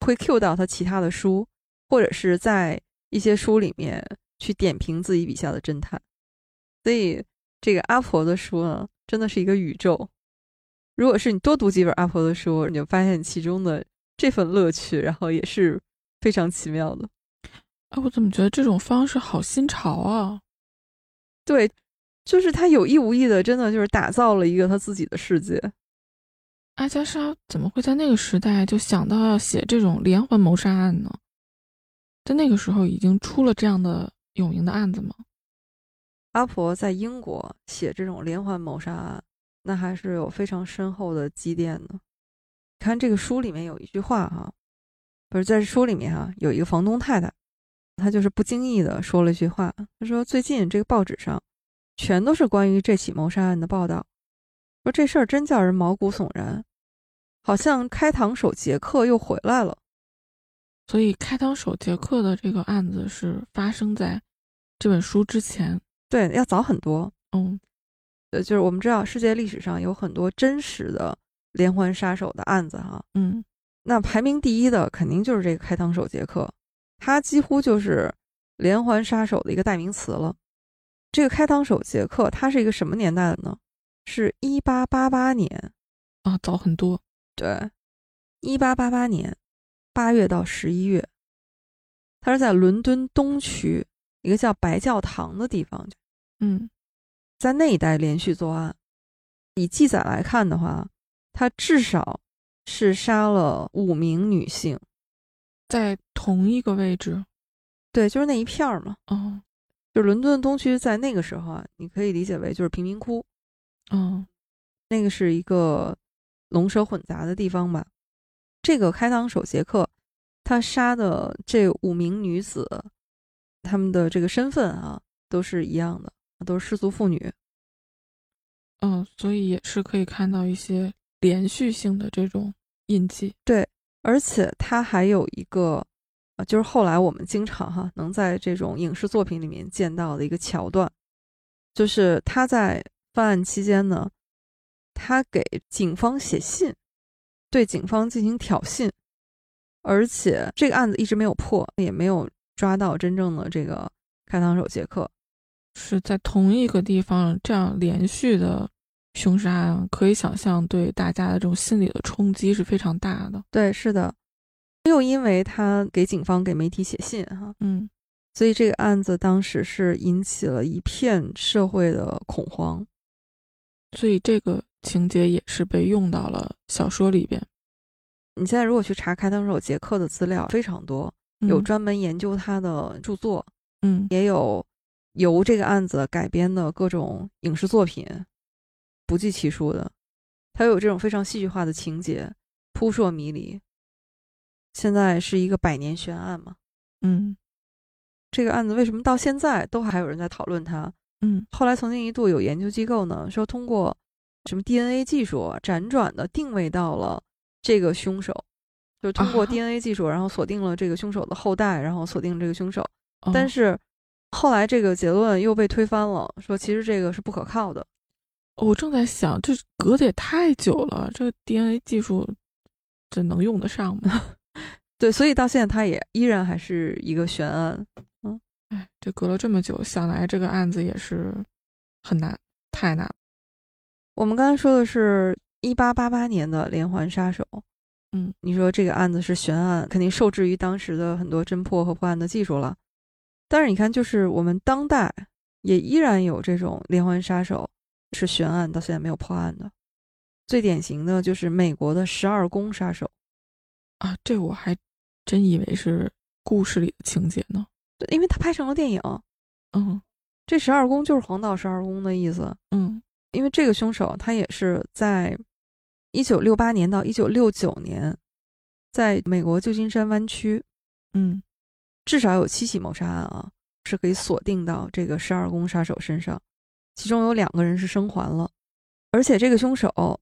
会 Q 到他其他的书，或者是在一些书里面去点评自己笔下的侦探。所以这个阿婆的书呢，真的是一个宇宙。如果是你多读几本阿婆的书，你就发现其中的这份乐趣，然后也是非常奇妙的。哎，我怎么觉得这种方式好新潮啊？对。就是他有意无意的，真的就是打造了一个他自己的世界。阿加莎怎么会在那个时代就想到要写这种连环谋杀案呢？在那个时候已经出了这样的有名的案子吗？阿婆在英国写这种连环谋杀案，那还是有非常深厚的积淀的。看这个书里面有一句话哈，不是在书里面哈，有一个房东太太，她就是不经意的说了一句话，她说最近这个报纸上全都是关于这起谋杀案的报道，说这事儿真叫人毛骨悚然，好像开膛手杰克又回来了。所以开膛手杰克的这个案子是发生在这本书之前，对，要早很多。嗯，呃，就是我们知道世界历史上有很多真实的。连环杀手的案子，哈，嗯，那排名第一的肯定就是这个开膛手杰克，他几乎就是连环杀手的一个代名词了。这个开膛手杰克，他是一个什么年代的呢？是一八八八年，啊，早很多。对，一八八八年八月到十一月，他是在伦敦东区一个叫白教堂的地方，嗯，在那一带连续作案。以记载来看的话。他至少是杀了五名女性，在同一个位置，对，就是那一片儿嘛。哦，就伦敦东区，在那个时候啊，你可以理解为就是贫民窟。嗯，那个是一个龙蛇混杂的地方吧。这个开膛手杰克，他杀的这五名女子，他们的这个身份啊，都是一样的，都是失足妇女。嗯，所以也是可以看到一些。连续性的这种印记，对，而且他还有一个，呃，就是后来我们经常哈能在这种影视作品里面见到的一个桥段，就是他在犯案期间呢，他给警方写信，对警方进行挑衅，而且这个案子一直没有破，也没有抓到真正的这个开膛手杰克，是在同一个地方这样连续的。凶杀案可以想象，对大家的这种心理的冲击是非常大的。对，是的，又因为他给警方、给媒体写信，哈，嗯，所以这个案子当时是引起了一片社会的恐慌。所以这个情节也是被用到了小说里边。你现在如果去查开膛手杰克的资料，非常多，有专门研究他的著作，嗯，也有由这个案子改编的各种影视作品。不计其数的，他有这种非常戏剧化的情节，扑朔迷离。现在是一个百年悬案嘛？嗯，这个案子为什么到现在都还有人在讨论它？嗯，后来曾经一度有研究机构呢说，通过什么 DNA 技术辗转的定位到了这个凶手，就通过 DNA 技术，然后锁定了这个凶手的后代，然后锁定这个凶手。但是后来这个结论又被推翻了，说其实这个是不可靠的。我正在想，这隔得也太久了，这 DNA 技术这能用得上吗？对，所以到现在它也依然还是一个悬案。嗯，哎，这隔了这么久，想来这个案子也是很难，太难。我们刚才说的是一八八八年的连环杀手，嗯，你说这个案子是悬案，肯定受制于当时的很多侦破和破案的技术了。但是你看，就是我们当代也依然有这种连环杀手。是悬案，到现在没有破案的。最典型的就是美国的十二宫杀手啊，这我还真以为是故事里的情节呢。对，因为他拍成了电影。嗯，这十二宫就是黄道十二宫的意思。嗯，因为这个凶手他也是在一九六八年到一九六九年，在美国旧金山湾区，嗯，至少有七起谋杀案啊，是可以锁定到这个十二宫杀手身上。其中有两个人是生还了，而且这个凶手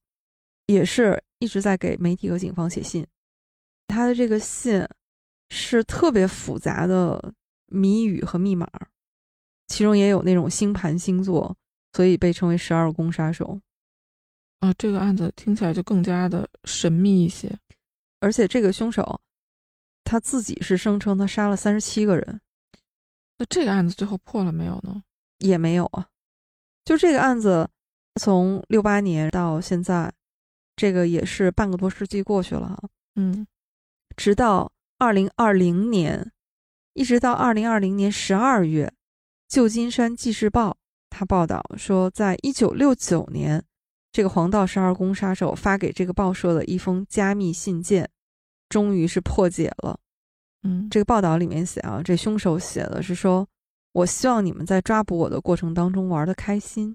也是一直在给媒体和警方写信。他的这个信是特别复杂的谜语和密码，其中也有那种星盘星座，所以被称为十二宫杀手。啊，这个案子听起来就更加的神秘一些。而且这个凶手他自己是声称他杀了三十七个人。那这个案子最后破了没有呢？也没有啊。就这个案子，从六八年到现在，这个也是半个多世纪过去了哈。嗯，直到二零二零年，一直到二零二零年十二月，旧金山纪事报他报道说，在一九六九年，这个黄道十二宫杀手发给这个报社的一封加密信件，终于是破解了。嗯，这个报道里面写啊，这凶手写的是说。我希望你们在抓捕我的过程当中玩的开心，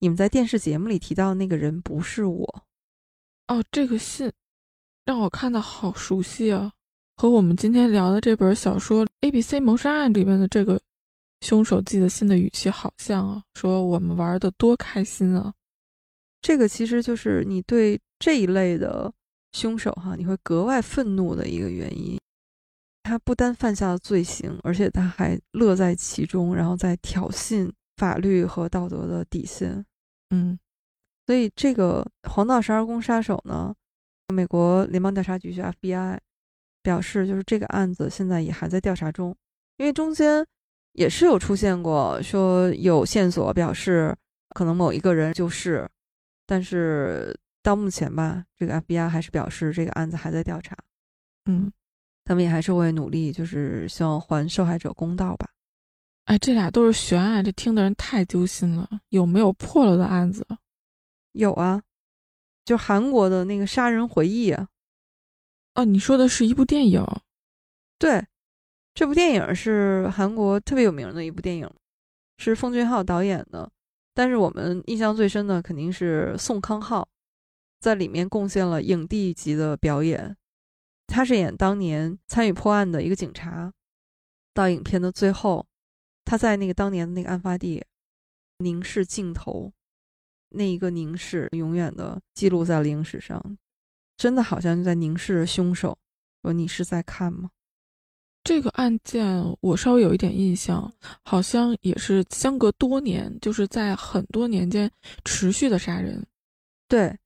你们在电视节目里提到的那个人不是我。哦，这个信让我看的好熟悉啊，和我们今天聊的这本小说《A B C 谋杀案》里面的这个凶手寄的信的语气好像啊，说我们玩的多开心啊。这个其实就是你对这一类的凶手哈，你会格外愤怒的一个原因。他不单犯下了罪行，而且他还乐在其中，然后在挑衅法律和道德的底线。嗯。所以，这个黄道十二宫杀手呢，美国联邦调查局就 FBI 表示，就是这个案子现在也还在调查中，因为中间也是有出现过说有线索表示可能某一个人就是，但是到目前吧，这个 FBI 还是表示这个案子还在调查。嗯，他们也还是会努力，就是希望还受害者公道吧。哎，这俩都是悬案，这听的人太揪心了。有没有破了的案子？有啊，就韩国的那个《杀人回忆》啊。哦，你说的是一部电影？对，这部电影是韩国特别有名的一部电影，是奉俊昊导演的。但是我们印象最深的肯定是宋康昊，在里面贡献了影帝级的表演。他是演当年参与破案的一个警察。到影片的最后，他在那个当年的那个案发地凝视镜头。那一个凝视，永远的记录在了影史上，真的好像就在凝视着凶手。说你是在看吗？这个案件我稍微有一点印象，好像也是相隔多年，就是在很多年间持续的杀人。对，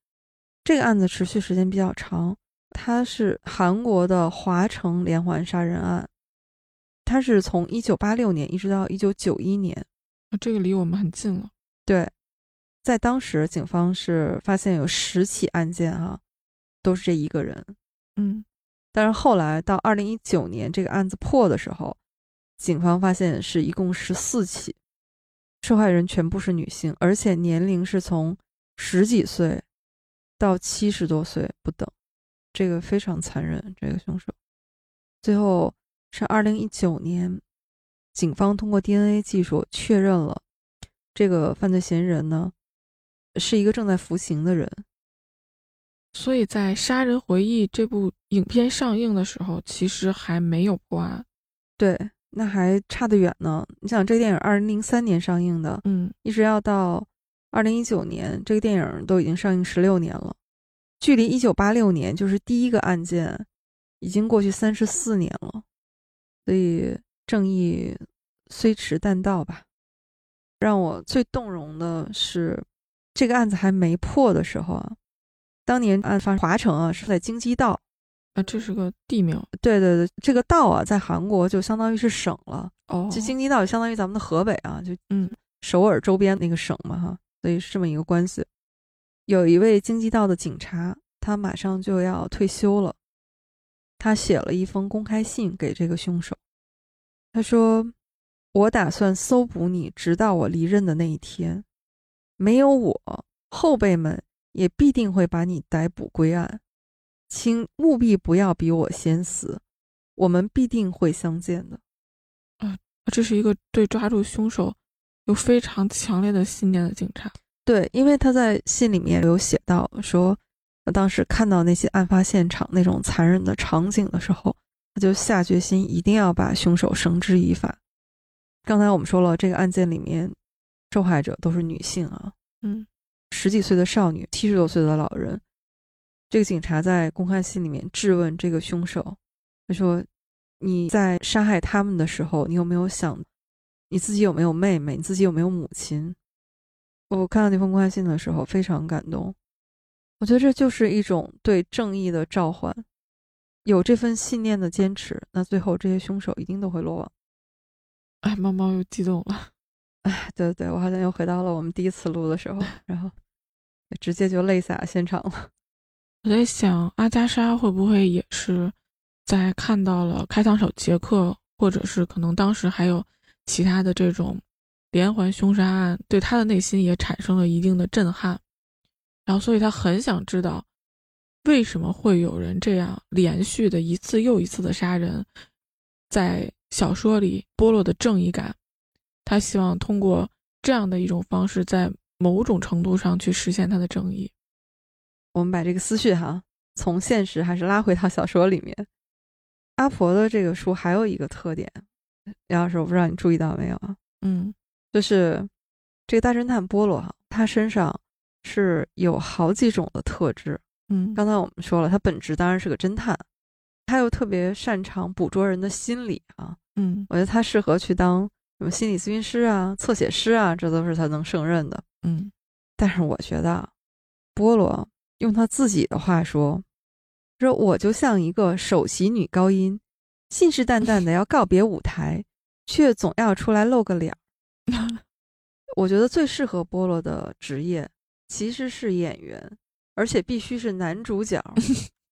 这个案子持续时间比较长，它是韩国的华城连环杀人案，它是从一九八六年一直到一九九一年，这个离我们很近了。对。在当时，警方是发现有十起案件，哈，都是这一个人，嗯，但是后来到二零一九年这个案子破的时候，警方发现是一共十四起，受害人全部是女性，而且年龄是从十几岁到七十多岁不等，这个非常残忍。这个凶手最后是二零一九年，警方通过 DNA 技术确认了这个犯罪嫌疑人呢。是一个正在服刑的人，所以在《杀人回忆》这部影片上映的时候，其实还没有破案。对，那还差得远呢。你想，这个电影二零零三年上映的，嗯，一直要到二零一九年，这个电影都已经上映十六年了，距离一九八六年就是第一个案件，已经过去三十四年了。所以，正义虽迟但到吧。让我最动容的是。这个案子还没破的时候啊，当年案发华城啊是在京畿道，啊，这是个地名。对对对，这个道啊在韩国就相当于是省了。哦，就京畿道就相当于咱们的河北啊，就嗯首尔周边那个省嘛哈，所以是这么一个关系。有一位京畿道的警察，他马上就要退休了，他写了一封公开信给这个凶手，他说：“我打算搜捕你，直到我离任的那一天。”没有我，后辈们也必定会把你逮捕归案，请务必不要比我先死，我们必定会相见的。啊，这是一个对抓住凶手有非常强烈的信念的警察。对，因为他在信里面有写到说，当时看到那些案发现场那种残忍的场景的时候，他就下决心一定要把凶手绳之以法。刚才我们说了，这个案件里面。受害者都是女性啊，嗯，十几岁的少女，七十多岁的老人。这个警察在公开信里面质问这个凶手，他说：“你在杀害他们的时候，你有没有想，你自己有没有妹妹？你自己有没有母亲？”我看到那封公开信的时候非常感动，我觉得这就是一种对正义的召唤，有这份信念的坚持，那最后这些凶手一定都会落网。哎，猫猫又激动了。哎，对对，我好像又回到了我们第一次录的时候，然后直接就泪洒现场了。我在想，阿加莎会不会也是在看到了开膛手杰克，或者是可能当时还有其他的这种连环凶杀案，对他的内心也产生了一定的震撼，然后所以他很想知道为什么会有人这样连续的一次又一次的杀人，在小说里剥落的正义感。他希望通过这样的一种方式，在某种程度上去实现他的正义。我们把这个思绪哈，从现实还是拉回到小说里面。阿婆的这个书还有一个特点，杨老师，我不知道你注意到没有啊？嗯，就是这个大侦探波罗哈，他身上是有好几种的特质。嗯，刚才我们说了，他本质当然是个侦探，他又特别擅长捕捉人的心理啊。嗯，我觉得他适合去当什么心理咨询师啊、侧写师啊，这都是他能胜任的。嗯，但是我觉得啊波罗用他自己的话说。说我就像一个首席女高音，信誓旦旦的要告别舞台，却总要出来露个脸儿。我觉得最适合波罗的职业其实是演员，而且必须是男主角。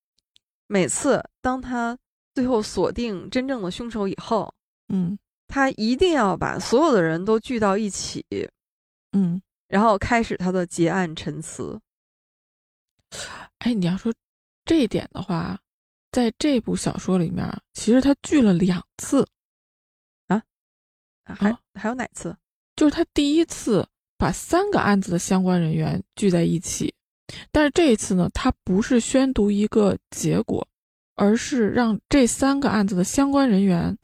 每次当他最后锁定真正的凶手以后，嗯，他一定要把所有的人都聚到一起，嗯，然后开始他的结案陈词。哎，你要说。这一点的话，在这部小说里面，其实他聚了两次，啊，还还有哪次？就是他第一次把三个案子的相关人员聚在一起，但是这一次呢，他不是宣读一个结果，而是让这三个案子的相关人员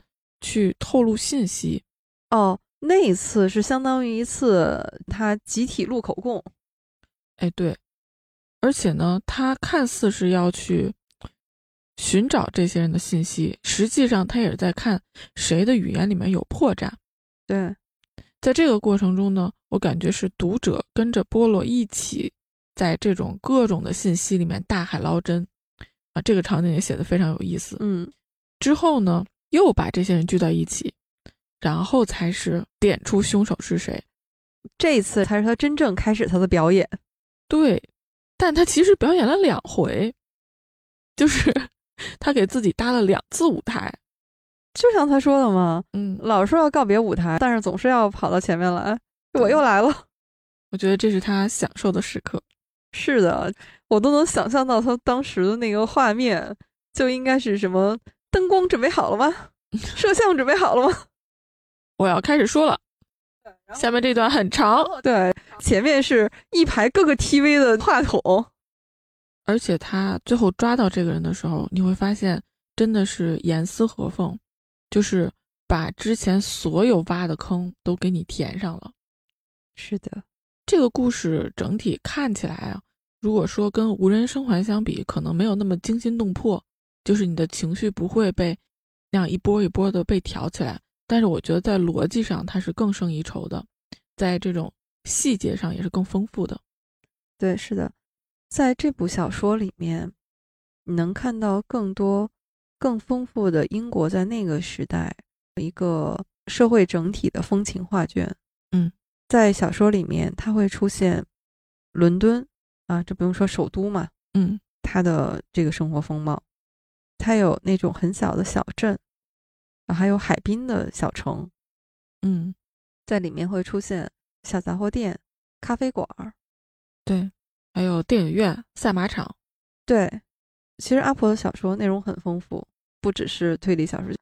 去透露信息。哦，那一次是相当于一次他集体录口供。哎，对。而且呢，他看似是要去寻找这些人的信息，实际上他也是在看谁的语言里面有破绽。对，在这个过程中呢，我感觉是读者跟着波洛一起在这种各种的信息里面大海捞针啊，这个场景也写的非常有意思。嗯，之后呢，又把这些人聚到一起，然后才是点出凶手是谁。这一次才是他真正开始他的表演。对。但他其实表演了两回，就是 他给自己搭了两次舞台，就像他说的嘛，嗯，老说要告别舞台，但是总是要跑到前面来，我又来了。我觉得这是他享受的时刻。是的，我都能想象到他当时的那个画面，就应该是什么灯光准备好了吗？摄像准备好了吗？我要开始说了。下面这段很长，对，前面是一排各个 TV 的话筒，而且他最后抓到这个人的时候，你会发现真的是严丝合缝，就是把之前所有挖的坑都给你填上了。是的，这个故事整体看起来啊，如果说跟无人生还相比，可能没有那么惊心动魄，就是你的情绪不会被那样一波一波的被挑起来。但是我觉得在逻辑上它是更胜一筹的，在这种细节上也是更丰富的。对，是的，在这部小说里面，你能看到更多、更丰富的英国在那个时代一个社会整体的风情画卷。嗯，在小说里面，它会出现伦敦啊，这不用说首都嘛。嗯，它的这个生活风貌，它有那种很小的小镇。还有海滨的小城，嗯，在里面会出现小杂货店、咖啡馆儿，对，还有电影院、赛马场，对。其实阿婆的小说内容很丰富，不只是推理小说。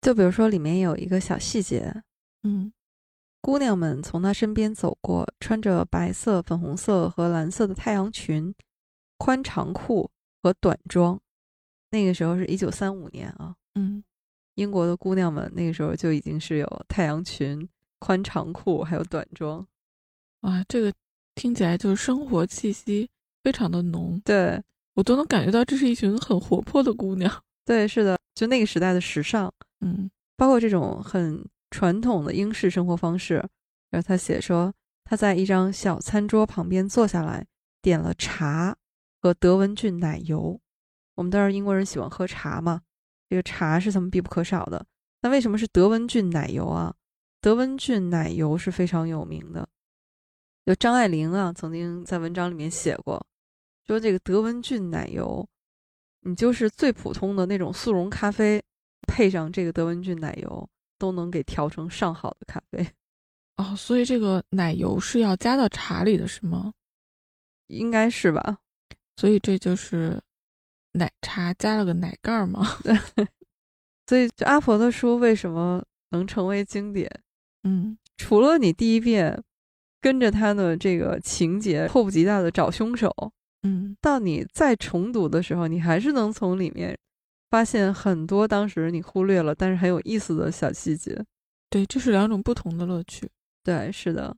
就比如说里面有一个小细节，嗯，姑娘们从他身边走过，穿着白色、粉红色和蓝色的太阳裙、宽长裤和短装。那个时候是一九三五年啊，嗯。英国的姑娘们那个时候就已经是有太阳裙、宽长裤，还有短装。哇，这个听起来就是生活气息非常的浓。对我都能感觉到，这是一群很活泼的姑娘。对，是的，就那个时代的时尚，嗯，包括这种很传统的英式生活方式。然后他写说，他在一张小餐桌旁边坐下来，点了茶和德文郡奶油。我们都知道英国人喜欢喝茶嘛。这个茶是他们必不可少的。那为什么是德文郡奶油啊？德文郡奶油是非常有名的。有张爱玲啊，曾经在文章里面写过，说这个德文郡奶油，你就是最普通的那种速溶咖啡，配上这个德文郡奶油，都能给调成上好的咖啡。哦，所以这个奶油是要加到茶里的是吗？应该是吧。所以这就是。奶茶加了个奶盖吗？所以就阿婆的书为什么能成为经典？嗯，除了你第一遍跟着他的这个情节，迫不及待的找凶手。嗯，到你再重读的时候，你还是能从里面发现很多当时你忽略了但是很有意思的小细节。对，这是两种不同的乐趣。对，是的。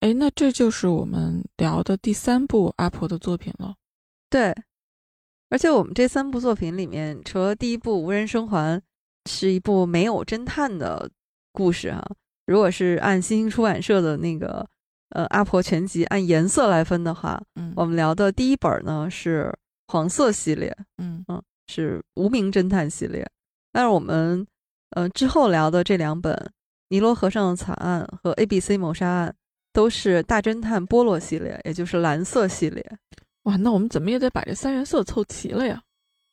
哎，那这就是我们聊的第三部阿婆的作品了。对，而且我们这三部作品里面，除了第一部《无人生还》是一部没有侦探的故事哈，如果是按新星出版社的那个呃阿婆全集按颜色来分的话，嗯，我们聊的第一本呢是黄色系列，嗯嗯，是无名侦探系列。但是我们呃之后聊的这两本《尼罗河上的惨案》和《A B C 谋杀案》。都是大侦探波洛系列，也就是蓝色系列。哇，那我们怎么也得把这三原色凑齐了呀？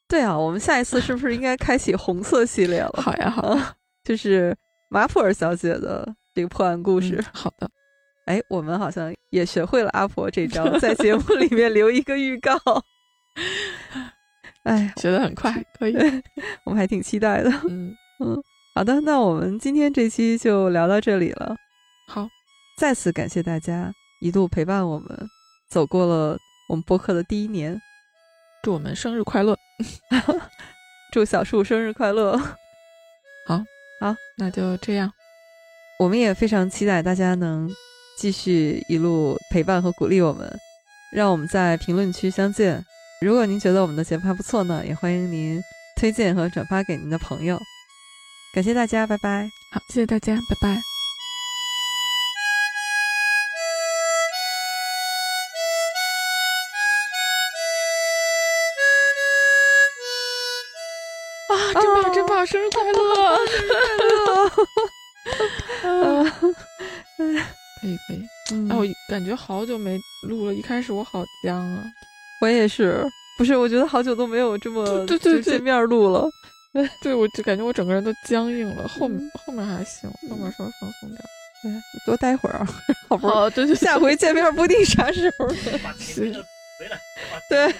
对啊，我们下一次是不是应该开启红色系列了？好呀，好，就是马普尔小姐的这个破案故事。好的，哎，我们好像也学会了阿婆这招，在节目里面留一个预告。哎，学得很快，可以，我们还挺期待的。嗯 嗯，好的，那我们今天这期就聊到这里了。好。再次感谢大家一路陪伴我们，走过了我们播客的第一年。祝我们生日快乐！祝小树生日快乐！好，好，那就这样。我们也非常期待大家能继续一路陪伴和鼓励我们，让我们在评论区相见。如果您觉得我们的节目还不错呢，也欢迎您推荐和转发给您的朋友。感谢大家，拜拜。好，谢谢大家，拜拜。生日快乐，生日快乐！可以，可以。哎，我感觉好久没录了，一开始我好僵啊。我也是，不是？我觉得好久都没有这么对对见面录了。对，我就感觉我整个人都僵硬了。后面后面还行，后面稍微放松点。对，多待会儿啊，好不好？对对，下回见面不定啥时候。对。